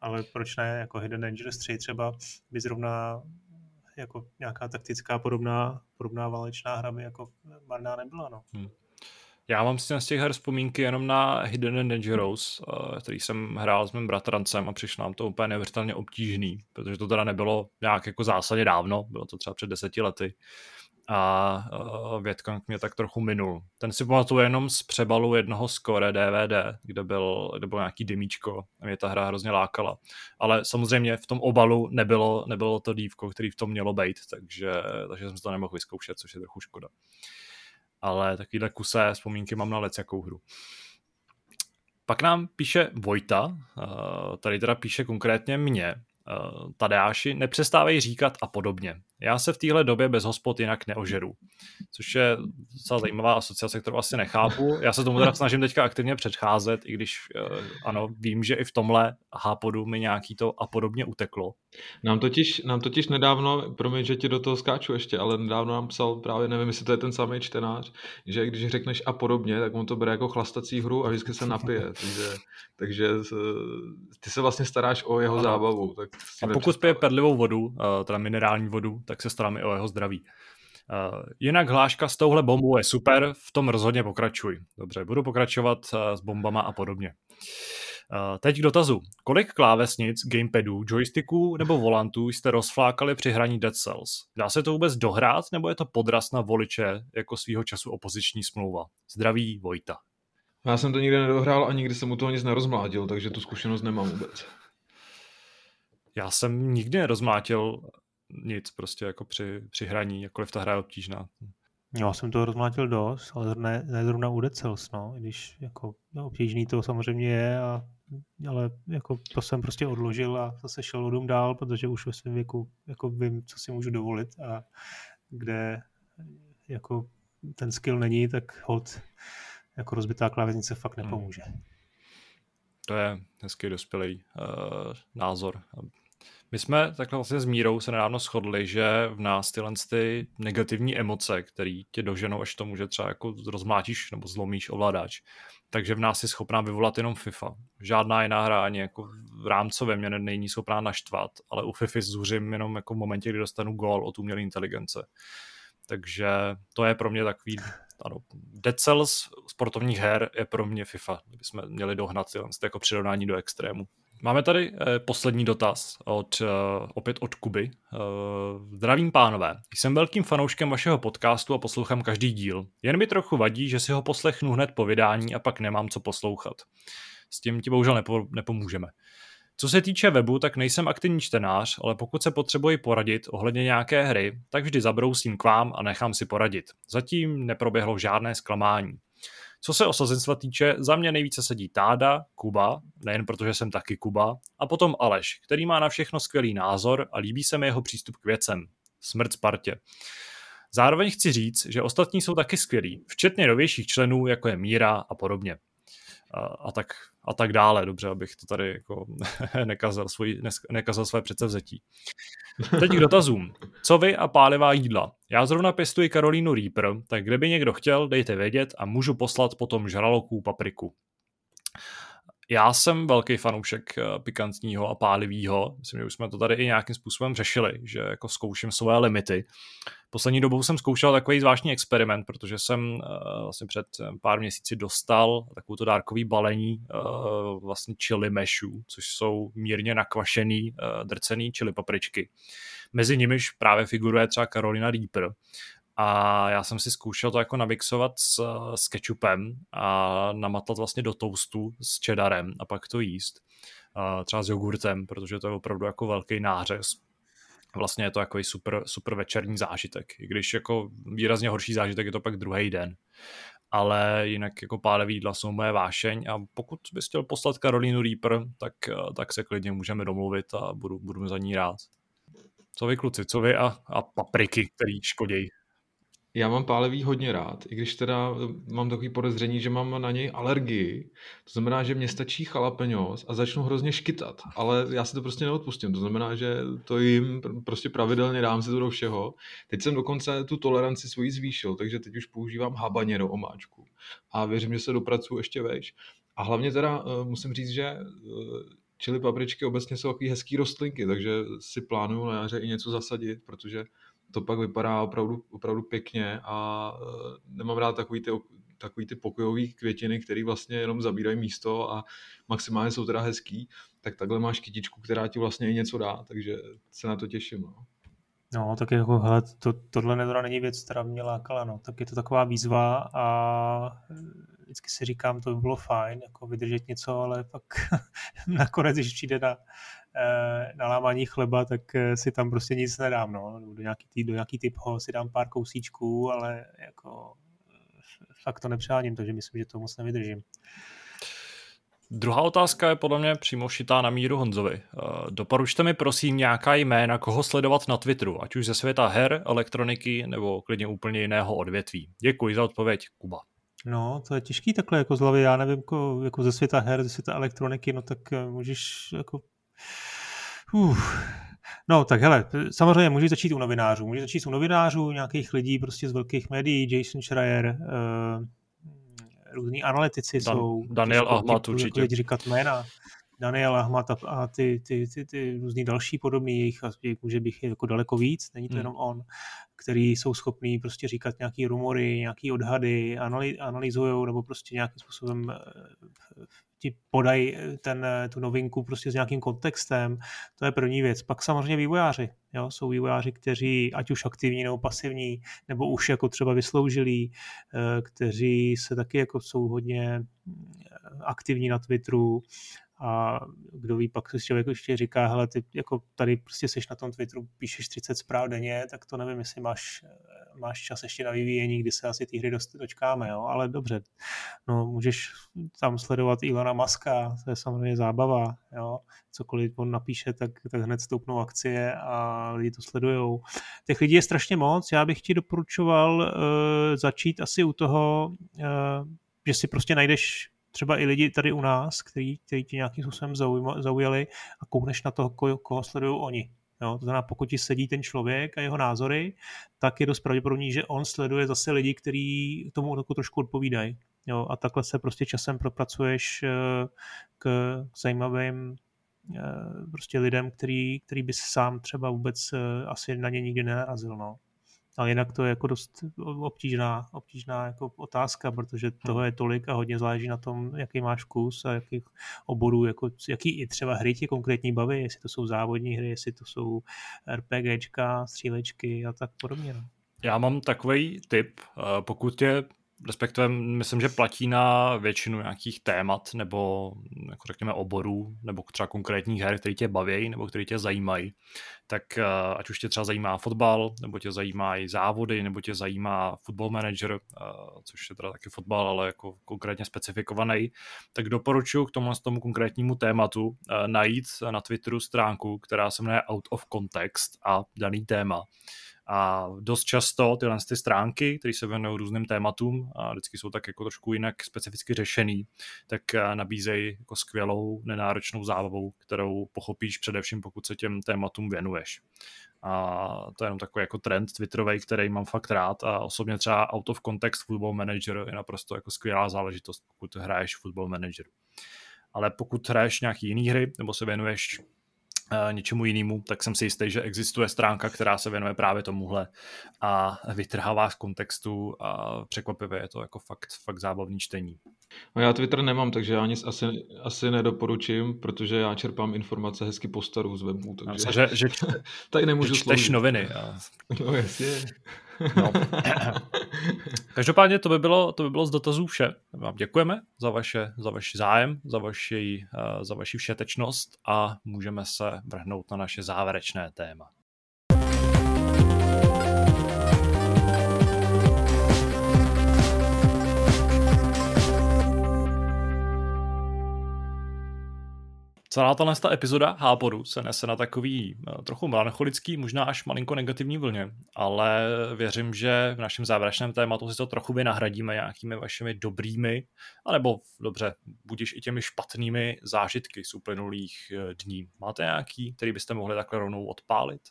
C: Ale proč ne, jako Hidden Dangerous 3 třeba by zrovna jako nějaká taktická podobná, podobná válečná hra by jako marná nebyla. No. Hmm.
A: Já mám z těch her vzpomínky jenom na Hidden and Dangerous, eh, který jsem hrál s mým bratrancem a přišlo nám to úplně neuvěřitelně obtížný, protože to teda nebylo nějak jako zásadně dávno, bylo to třeba před deseti lety a uh, Vietkong mě tak trochu minul. Ten si pamatuju jenom z přebalu jednoho score DVD, kde, byl, kde bylo nějaký dymíčko a mě ta hra hrozně lákala. Ale samozřejmě v tom obalu nebylo, nebylo to dívko, který v tom mělo být, takže, takže jsem to nemohl vyzkoušet, což je trochu škoda. Ale takovýhle kusé vzpomínky mám na lec jakou hru. Pak nám píše Vojta, tady teda píše konkrétně mě, Tadeáši, nepřestávají říkat a podobně. Já se v téhle době bez hospod jinak neožeru. Což je docela zajímavá asociace, kterou asi nechápu. Já se tomu teda snažím teďka aktivně předcházet, i když uh, ano, vím, že i v tomhle hápodu mi nějaký to a podobně uteklo.
B: Nám totiž, nám totiž nedávno, promiň, že ti do toho skáču ještě, ale nedávno nám psal právě, nevím, jestli to je ten samý čtenář, že když řekneš a podobně, tak on to bere jako chlastací hru a vždycky se napije. Takže, takže ty se vlastně staráš o jeho ano. zábavu. Tak
A: a pokud pije perlivou vodu, eh, teda minerální vodu, tak se starám i o jeho zdraví. Uh, jinak hláška s touhle bombou je super, v tom rozhodně pokračuj. Dobře, budu pokračovat uh, s bombama a podobně. Uh, teď k dotazu. Kolik klávesnic, gamepadů, joysticků nebo volantů jste rozflákali při hraní Dead Cells? Dá se to vůbec dohrát, nebo je to podraz na voliče jako svýho času opoziční smlouva? Zdraví Vojta.
B: Já jsem to nikdy nedohrál a nikdy jsem u toho nic nerozmládil, takže tu zkušenost nemám vůbec.
A: Já jsem nikdy nerozmlátil nic prostě jako při, při hraní, jakkoliv ta hra je obtížná.
C: Já jsem to rozmlátil dost, ale ne, ne zrovna u Dead Cells, no, když jako no, obtížný to samozřejmě je, a, ale jako to jsem prostě odložil a zase šel odum dál, protože už ve svém věku jako vím, co si můžu dovolit a kde jako ten skill není, tak hod jako rozbitá klávesnice fakt hmm. nepomůže. Hmm.
A: To je hezký dospělý uh, názor. My jsme takhle vlastně s Mírou se nedávno shodli, že v nás tyhle ty negativní emoce, které tě doženou až tomu, že třeba jako rozmlátíš nebo zlomíš ovladač, takže v nás je schopná vyvolat jenom FIFA. Žádná jiná hra ani jako v rámcově mě není schopná naštvat, ale u FIFA zuřím jenom jako v momentě, kdy dostanu gól od umělé inteligence. Takže to je pro mě takový, ano, Dead Cells sportovních her je pro mě FIFA, kdybychom měli dohnat tyhle jako přirovnání do extrému. Máme tady eh, poslední dotaz od, eh, opět od Kuby. Eh, zdravím pánové, jsem velkým fanouškem vašeho podcastu a poslouchám každý díl. Jen mi trochu vadí, že si ho poslechnu hned po vydání a pak nemám co poslouchat. S tím ti bohužel nepo, nepomůžeme. Co se týče webu, tak nejsem aktivní čtenář, ale pokud se potřebuji poradit ohledně nějaké hry, tak vždy zabrousím k vám a nechám si poradit. Zatím neproběhlo žádné zklamání. Co se osazenstva týče, za mě nejvíce sedí Táda, Kuba, nejen protože jsem taky Kuba, a potom Aleš, který má na všechno skvělý názor a líbí se mi jeho přístup k věcem. Smrt Spartě. Zároveň chci říct, že ostatní jsou taky skvělí, včetně novějších členů, jako je Míra a podobně. A, a, tak, a tak dále, dobře, abych to tady jako nekazal, svůj, nekazal své předsevzetí. Teď k dotazům. Co vy a pálivá jídla? Já zrovna pěstuji Karolínu Reaper, tak kdyby někdo chtěl, dejte vědět a můžu poslat potom žraloků papriku. Já jsem velký fanoušek eh, pikantního a pálivého. Myslím, že už jsme to tady i nějakým způsobem řešili, že jako zkouším své limity. Poslední dobou jsem zkoušel takový zvláštní experiment, protože jsem uh, vlastně před pár měsíci dostal takovou to dárkový balení vlastně chili meshů, což jsou mírně nakvašený drcený chili papričky. Mezi nimiž právě figuruje třeba Carolina Reaper a já jsem si zkoušel to jako namixovat s, s ketchupem a namatlat vlastně do toastu s cheddarem a pak to jíst. Uh, třeba s jogurtem, protože to je opravdu jako velký nářez. Vlastně je to jako super, super večerní zážitek. I když jako výrazně horší zážitek je to pak druhý den. Ale jinak jako pálevý jídla jsou moje vášeň a pokud bys chtěl poslat Karolínu Reaper, tak, tak se klidně můžeme domluvit a budu, budu za ní rád. Co vy kluci, co vy a, a papriky, který škodějí?
B: Já mám pálevý hodně rád, i když teda eh, mám takový podezření, že mám na něj alergii. To znamená, že mě stačí chalapeňos a začnu hrozně škytat, ale já si to prostě neodpustím. To znamená, že to jim prostě pravidelně dám si to do všeho. Teď jsem dokonce tu toleranci svoji zvýšil, takže teď už používám habanero omáčku a věřím, že se dopracuju ještě vejš. A hlavně teda eh, musím říct, že čili eh, papričky obecně jsou takový hezký rostlinky, takže si plánuju na jaře i něco zasadit, protože to pak vypadá opravdu, opravdu pěkně a e, nemám rád takový ty, takový ty pokojový květiny, které vlastně jenom zabírají místo a maximálně jsou teda hezký, tak takhle máš kytičku, která ti vlastně i něco dá, takže se na to těším. No.
C: No, tak jako, hele, to, tohle není věc, která mě lákala, no. Tak je to taková výzva a vždycky si říkám, to by bylo fajn, jako vydržet něco, ale pak nakonec, když přijde na, Eh, na lámání chleba, tak eh, si tam prostě nic nedám, no. Do nějaký, tý, do nějaký typho si dám pár kousíčků, ale jako eh, fakt to nepřáním, takže myslím, že to moc nevydržím.
A: Druhá otázka je podle mě přímo šitá na míru Honzovi. Doporučte mi prosím nějaká jména, koho sledovat na Twitteru, ať už ze světa her, elektroniky nebo klidně úplně jiného odvětví. Děkuji za odpověď, Kuba.
C: No, to je těžký takhle jako z hlavy, já nevím, jako, jako ze světa her, ze světa elektroniky, no tak můžeš jako Uf. No, tak hele, samozřejmě můžeš začít u novinářů. Můžeš začít u novinářů, nějakých lidí prostě z velkých médií, Jason Schreier, uh, různí analytici Dan, jsou.
A: Daniel Ahmad určitě.
C: Lidi říkat jména. Daniel Ahmad a, ty, ty, ty, ty různý další podobný, jejich může bych jako daleko víc, není to hmm. jenom on, který jsou schopní prostě říkat nějaký rumory, nějaký odhady, analyzují nebo prostě nějakým způsobem eh, ti podají eh, ten, eh, tu novinku prostě s nějakým kontextem, to je první věc. Pak samozřejmě vývojáři, jo? jsou vývojáři, kteří ať už aktivní nebo pasivní, nebo už jako třeba vysloužilí, kteří se taky jako jsou hodně aktivní na Twitteru, a kdo ví, pak si člověk ještě říká, hele, ty jako tady prostě seš na tom Twitteru, píšeš 30 zpráv denně, tak to nevím, jestli máš, máš čas ještě na vyvíjení, kdy se asi ty hry dost, dočkáme, jo? ale dobře, no můžeš tam sledovat Ilona Maska, to je samozřejmě zábava, jo? cokoliv on napíše, tak, tak hned stoupnou akcie a lidi to sledujou. Těch lidí je strašně moc, já bych ti doporučoval uh, začít asi u toho, uh, že si prostě najdeš třeba i lidi tady u nás, který ti nějakým způsobem zaujali a koukneš na toho, koho, koho sledují oni. Jo, to znamená, pokud ti sedí ten člověk a jeho názory, tak je dost pravděpodobný, že on sleduje zase lidi, kteří tomu trošku odpovídají. Jo, a takhle se prostě časem propracuješ eh, k zajímavým eh, prostě lidem, který, který bys sám třeba vůbec eh, asi na ně nikdy nenarazil. No. Ale jinak to je jako dost obtížná, obtížná jako otázka, protože hmm. toho je tolik a hodně záleží na tom, jaký máš vkus a jakých oborů, jako, jaký i třeba hry ti konkrétní baví, jestli to jsou závodní hry, jestli to jsou RPGčka, střílečky a tak podobně. No.
A: Já mám takový tip, pokud tě respektive myslím, že platí na většinu nějakých témat nebo jako řekněme oborů nebo třeba konkrétních her, které tě baví nebo které tě zajímají, tak eh, ať už tě třeba zajímá fotbal, nebo tě zajímají závody, nebo tě zajímá football manager, eh, což je teda taky fotbal, ale jako konkrétně specifikovaný, tak doporučuji k tomu, tomu konkrétnímu tématu eh, najít na Twitteru stránku, která se jmenuje Out of Context a daný téma a dost často tyhle ty stránky, které se věnují různým tématům a vždycky jsou tak jako trošku jinak specificky řešený, tak eh, nabízejí jako skvělou, nenáročnou zábavu, kterou pochopíš především, pokud se těm tématům věnuješ. A to je jenom takový jako trend Twitterový, který mám fakt rád a osobně třeba Out of Context Football Manager je naprosto jako skvělá záležitost, pokud hraješ Football Manager. Ale pokud hraješ nějaký jiný hry nebo se věnuješ něčemu jinému, tak jsem si jistý, že existuje stránka, která se věnuje právě tomuhle a vytrhává z kontextu a překvapivě je to jako fakt, fakt zábavný čtení.
B: No já Twitter nemám, takže já nic asi, asi nedoporučím, protože já čerpám informace hezky po staru z webu. Takže...
A: Myslím, že, že,
B: tady nemůžu
A: že čteš noviny. A...
B: No jasně.
A: No. Každopádně to by, bylo, to by bylo z dotazů vše. Vám děkujeme za, vaše, za vaši zájem, za vaši, uh, za vaši všetečnost a můžeme se vrhnout na naše závěrečné téma. Celá ta ta epizoda Háporu se nese na takový eh, trochu melancholický, možná až malinko negativní vlně, ale věřím, že v našem závěrečném tématu si to trochu vynahradíme nějakými vašimi dobrými, anebo dobře, budíš i těmi špatnými zážitky z uplynulých eh, dní. Máte nějaký, který byste mohli takhle rovnou odpálit?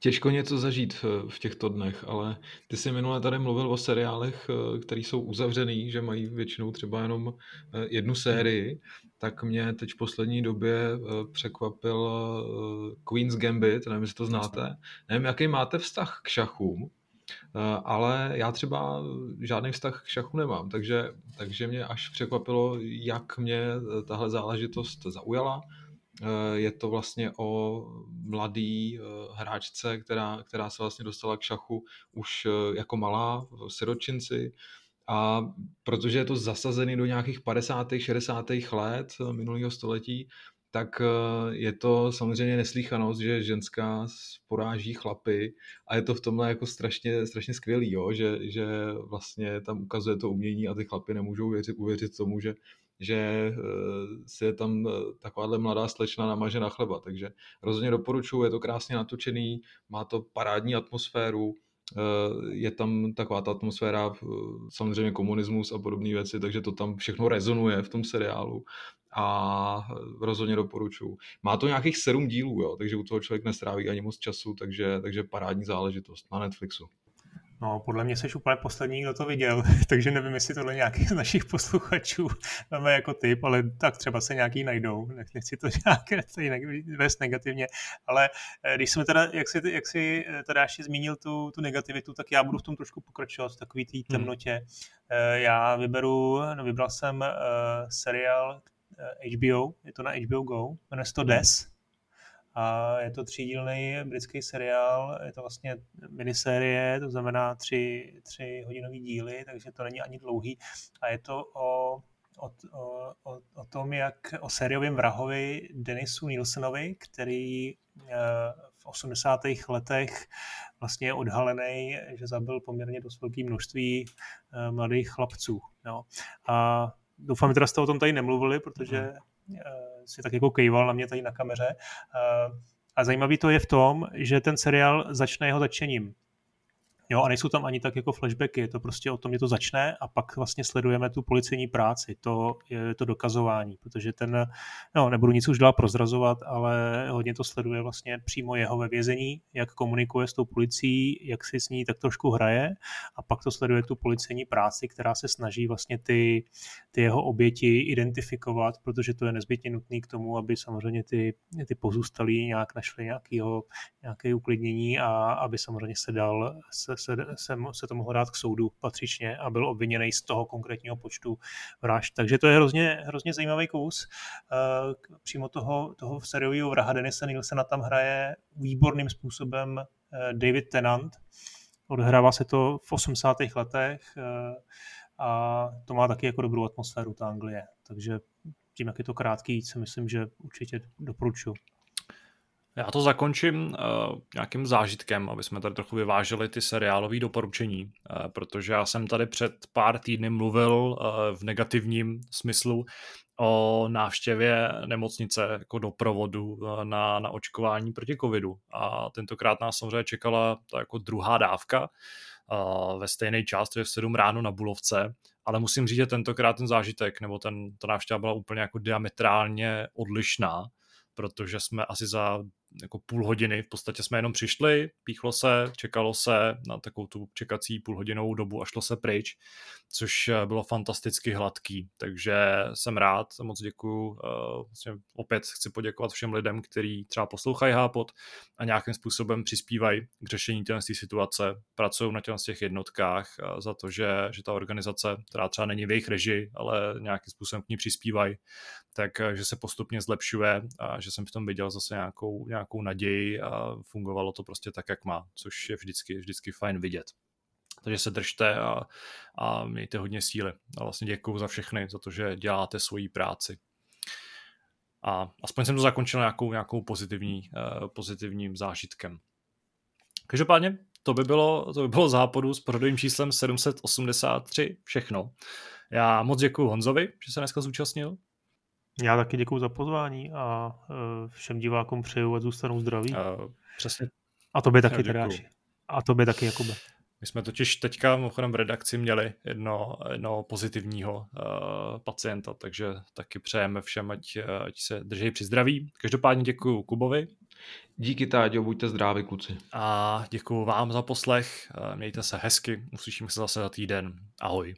B: Těžko něco zažít v těchto dnech, ale ty jsi minule tady mluvil o seriálech, eh, které jsou uzavřený, že mají většinou třeba jenom jednu sérii tak mě teď v poslední době eh, překvapil eh, Queen's Gambit, nevím, jestli to znáte. Nevím, jaký máte vztah k šachům, eh, ale já třeba žádný vztah k šachu nemám, takže, takže mě až překvapilo, jak mě tahle záležitost zaujala. Je to vlastně o mladý hráčce, která, která se vlastně dostala k šachu už jako malá, siročinci, a protože je to zasazený do nějakých 50. 60. let minulého století, tak eh, je to samozřejmě neslíchanost, že ženská poráží chlapy a je to v tomhle jako strašně, strašně skvělý, jo? Že, že vlastně tam ukazuje to umění a ty chlapy nemůžou uvěřit, uvěřit tomu, že, že eh, si je tam eh, takováhle mladá slečna namaže na chleba, takže rozhodně doporučuji, je to krásně natočený, má to parádní atmosféru, Eh, je tam taková ta atmosféra, samozřejmě komunismus a podobné věci, takže to tam všechno rezonuje v tom seriálu a rozhodně doporučuji. Má to nějakých sedm dílů, jo, takže u toho člověk nestráví ani moc času, takže, takže parádní záležitost na Netflixu.
C: No, podle mě jsi úplně poslední, kdo to viděl, takže nevím, jestli tohle nějaký z našich posluchačů máme jako typ, ale tak třeba se nějaký najdou. Nechci to nějak vést negativně, ale eh, když jsme teda, jak si, jak si eh, teda ještě zmínil tu, tu negativitu, tak já budu v tom trošku pokračovat v takový té hmm. temnotě. Hmm. Já vyberu, no, vybral jsem uh, seriál HBO, je to na HBO Go, jmenuje se to hmm. Des, a je to třídílný britský seriál, je to vlastně minisérie, to znamená tři, tři hodinový díly, takže to není ani dlouhý. A je to o, o, o, o tom, jak o sériovém vrahovi Denisu Nielsonovi, který eh, v 80. letech vlastně je odhalený, že zabil poměrně dost velké množství eh, mladých chlapců. Jo. A doufám, že teda jste o tom tady nemluvili, protože mhm. Si tak jako kejval na mě tady na kameře. Eh, a zajímavý to je v tom, že ten seriál začne jeho začením. Jo, a nejsou tam ani tak jako flashbacky, je to prostě o tom, že to začne a pak vlastně sledujeme tu policejní práci, to je to dokazování, protože ten, no, nebudu nic už dál prozrazovat, ale hodně to sleduje vlastně přímo jeho ve vězení, jak komunikuje s tou policií, jak si s ní tak trošku hraje a pak to sleduje tu policejní práci, která se snaží vlastně ty, ty jeho oběti identifikovat, protože to je nezbytně nutné k tomu, aby samozřejmě ty, ty pozůstalí nějak našli nějakýho, nějaké uklidnění a aby samozřejmě se dal se, se, se, se to mohlo dát k soudu patřičně a byl obviněný z toho konkrétního počtu vražd. Takže to je hrozně, hrozně zajímavý kus. Eh, přímo toho, toho seriového vraha Denise Nielsena tam hraje výborným způsobem eh, David Tennant. Odhrává se to v 80. letech eh, a to má taky jako dobrou atmosféru ta Anglie. Takže tím, jak je to krátký, si myslím, že určitě doporučuji.
A: Já to zakončím uh, nějakým zážitkem, aby jsme tady trochu vyváželi ty seriálové doporučení, uh, protože já jsem tady před pár týdny mluvil uh, v negativním smyslu o návštěvě nemocnice jako doprovodu na, na očkování proti covidu. A tentokrát nás samozřejmě čekala ta jako druhá dávka ve stejný čas, to je v 7 ráno na Bulovce, ale musím říct, že tentokrát ten zážitek nebo ten, ta návštěva byla úplně jako diametrálně odlišná, protože jsme asi za jako půl hodiny, v podstatě jsme jenom přišli, píchlo se, čekalo se na takovou tu čekací půlhodinovou dobu a šlo se pryč, což eh, bylo fantasticky hladký, takže jsem rád, moc děkuju, eh, vlastně opět chci poděkovat všem lidem, kteří třeba poslouchají Hápot a nějakým způsobem přispívají k řešení té situace, pracují na těch jednotkách eh, za to, že, že ta organizace, která třeba není v jejich režii, ale nějakým způsobem k ní přispívají, takže se postupně zlepšuje a že jsem v tom viděl zase nějakou, nějakou naději a fungovalo to prostě tak, jak má, což je vždycky, vždycky fajn vidět. Takže se držte a, a mějte hodně síly. A vlastně děkuji za všechny, za to, že děláte svoji práci. A aspoň jsem to zakončil nějakou, nějakou pozitivní, uh, pozitivním zážitkem. Každopádně to by bylo, to by bylo západu s pořadovým číslem 783 všechno. Já moc děkuji Honzovi, že se dneska zúčastnil.
C: Já taky děkuji za pozvání a e, všem divákům přeju, ať zůstanou zdraví. Uh,
A: přesně.
C: A tobě taky, teda. A tobě taky, Jakube.
A: My jsme totiž teďka mimochodem v redakci měli jedno, jedno pozitivního uh, pacienta, takže taky přejeme všem, ať, ať se drží při zdraví. Každopádně děkuji Kubovi.
B: Díky Táďo, buďte zdraví kluci.
A: A děkuji vám za poslech, mějte se hezky, uslyšíme se zase za týden. Ahoj.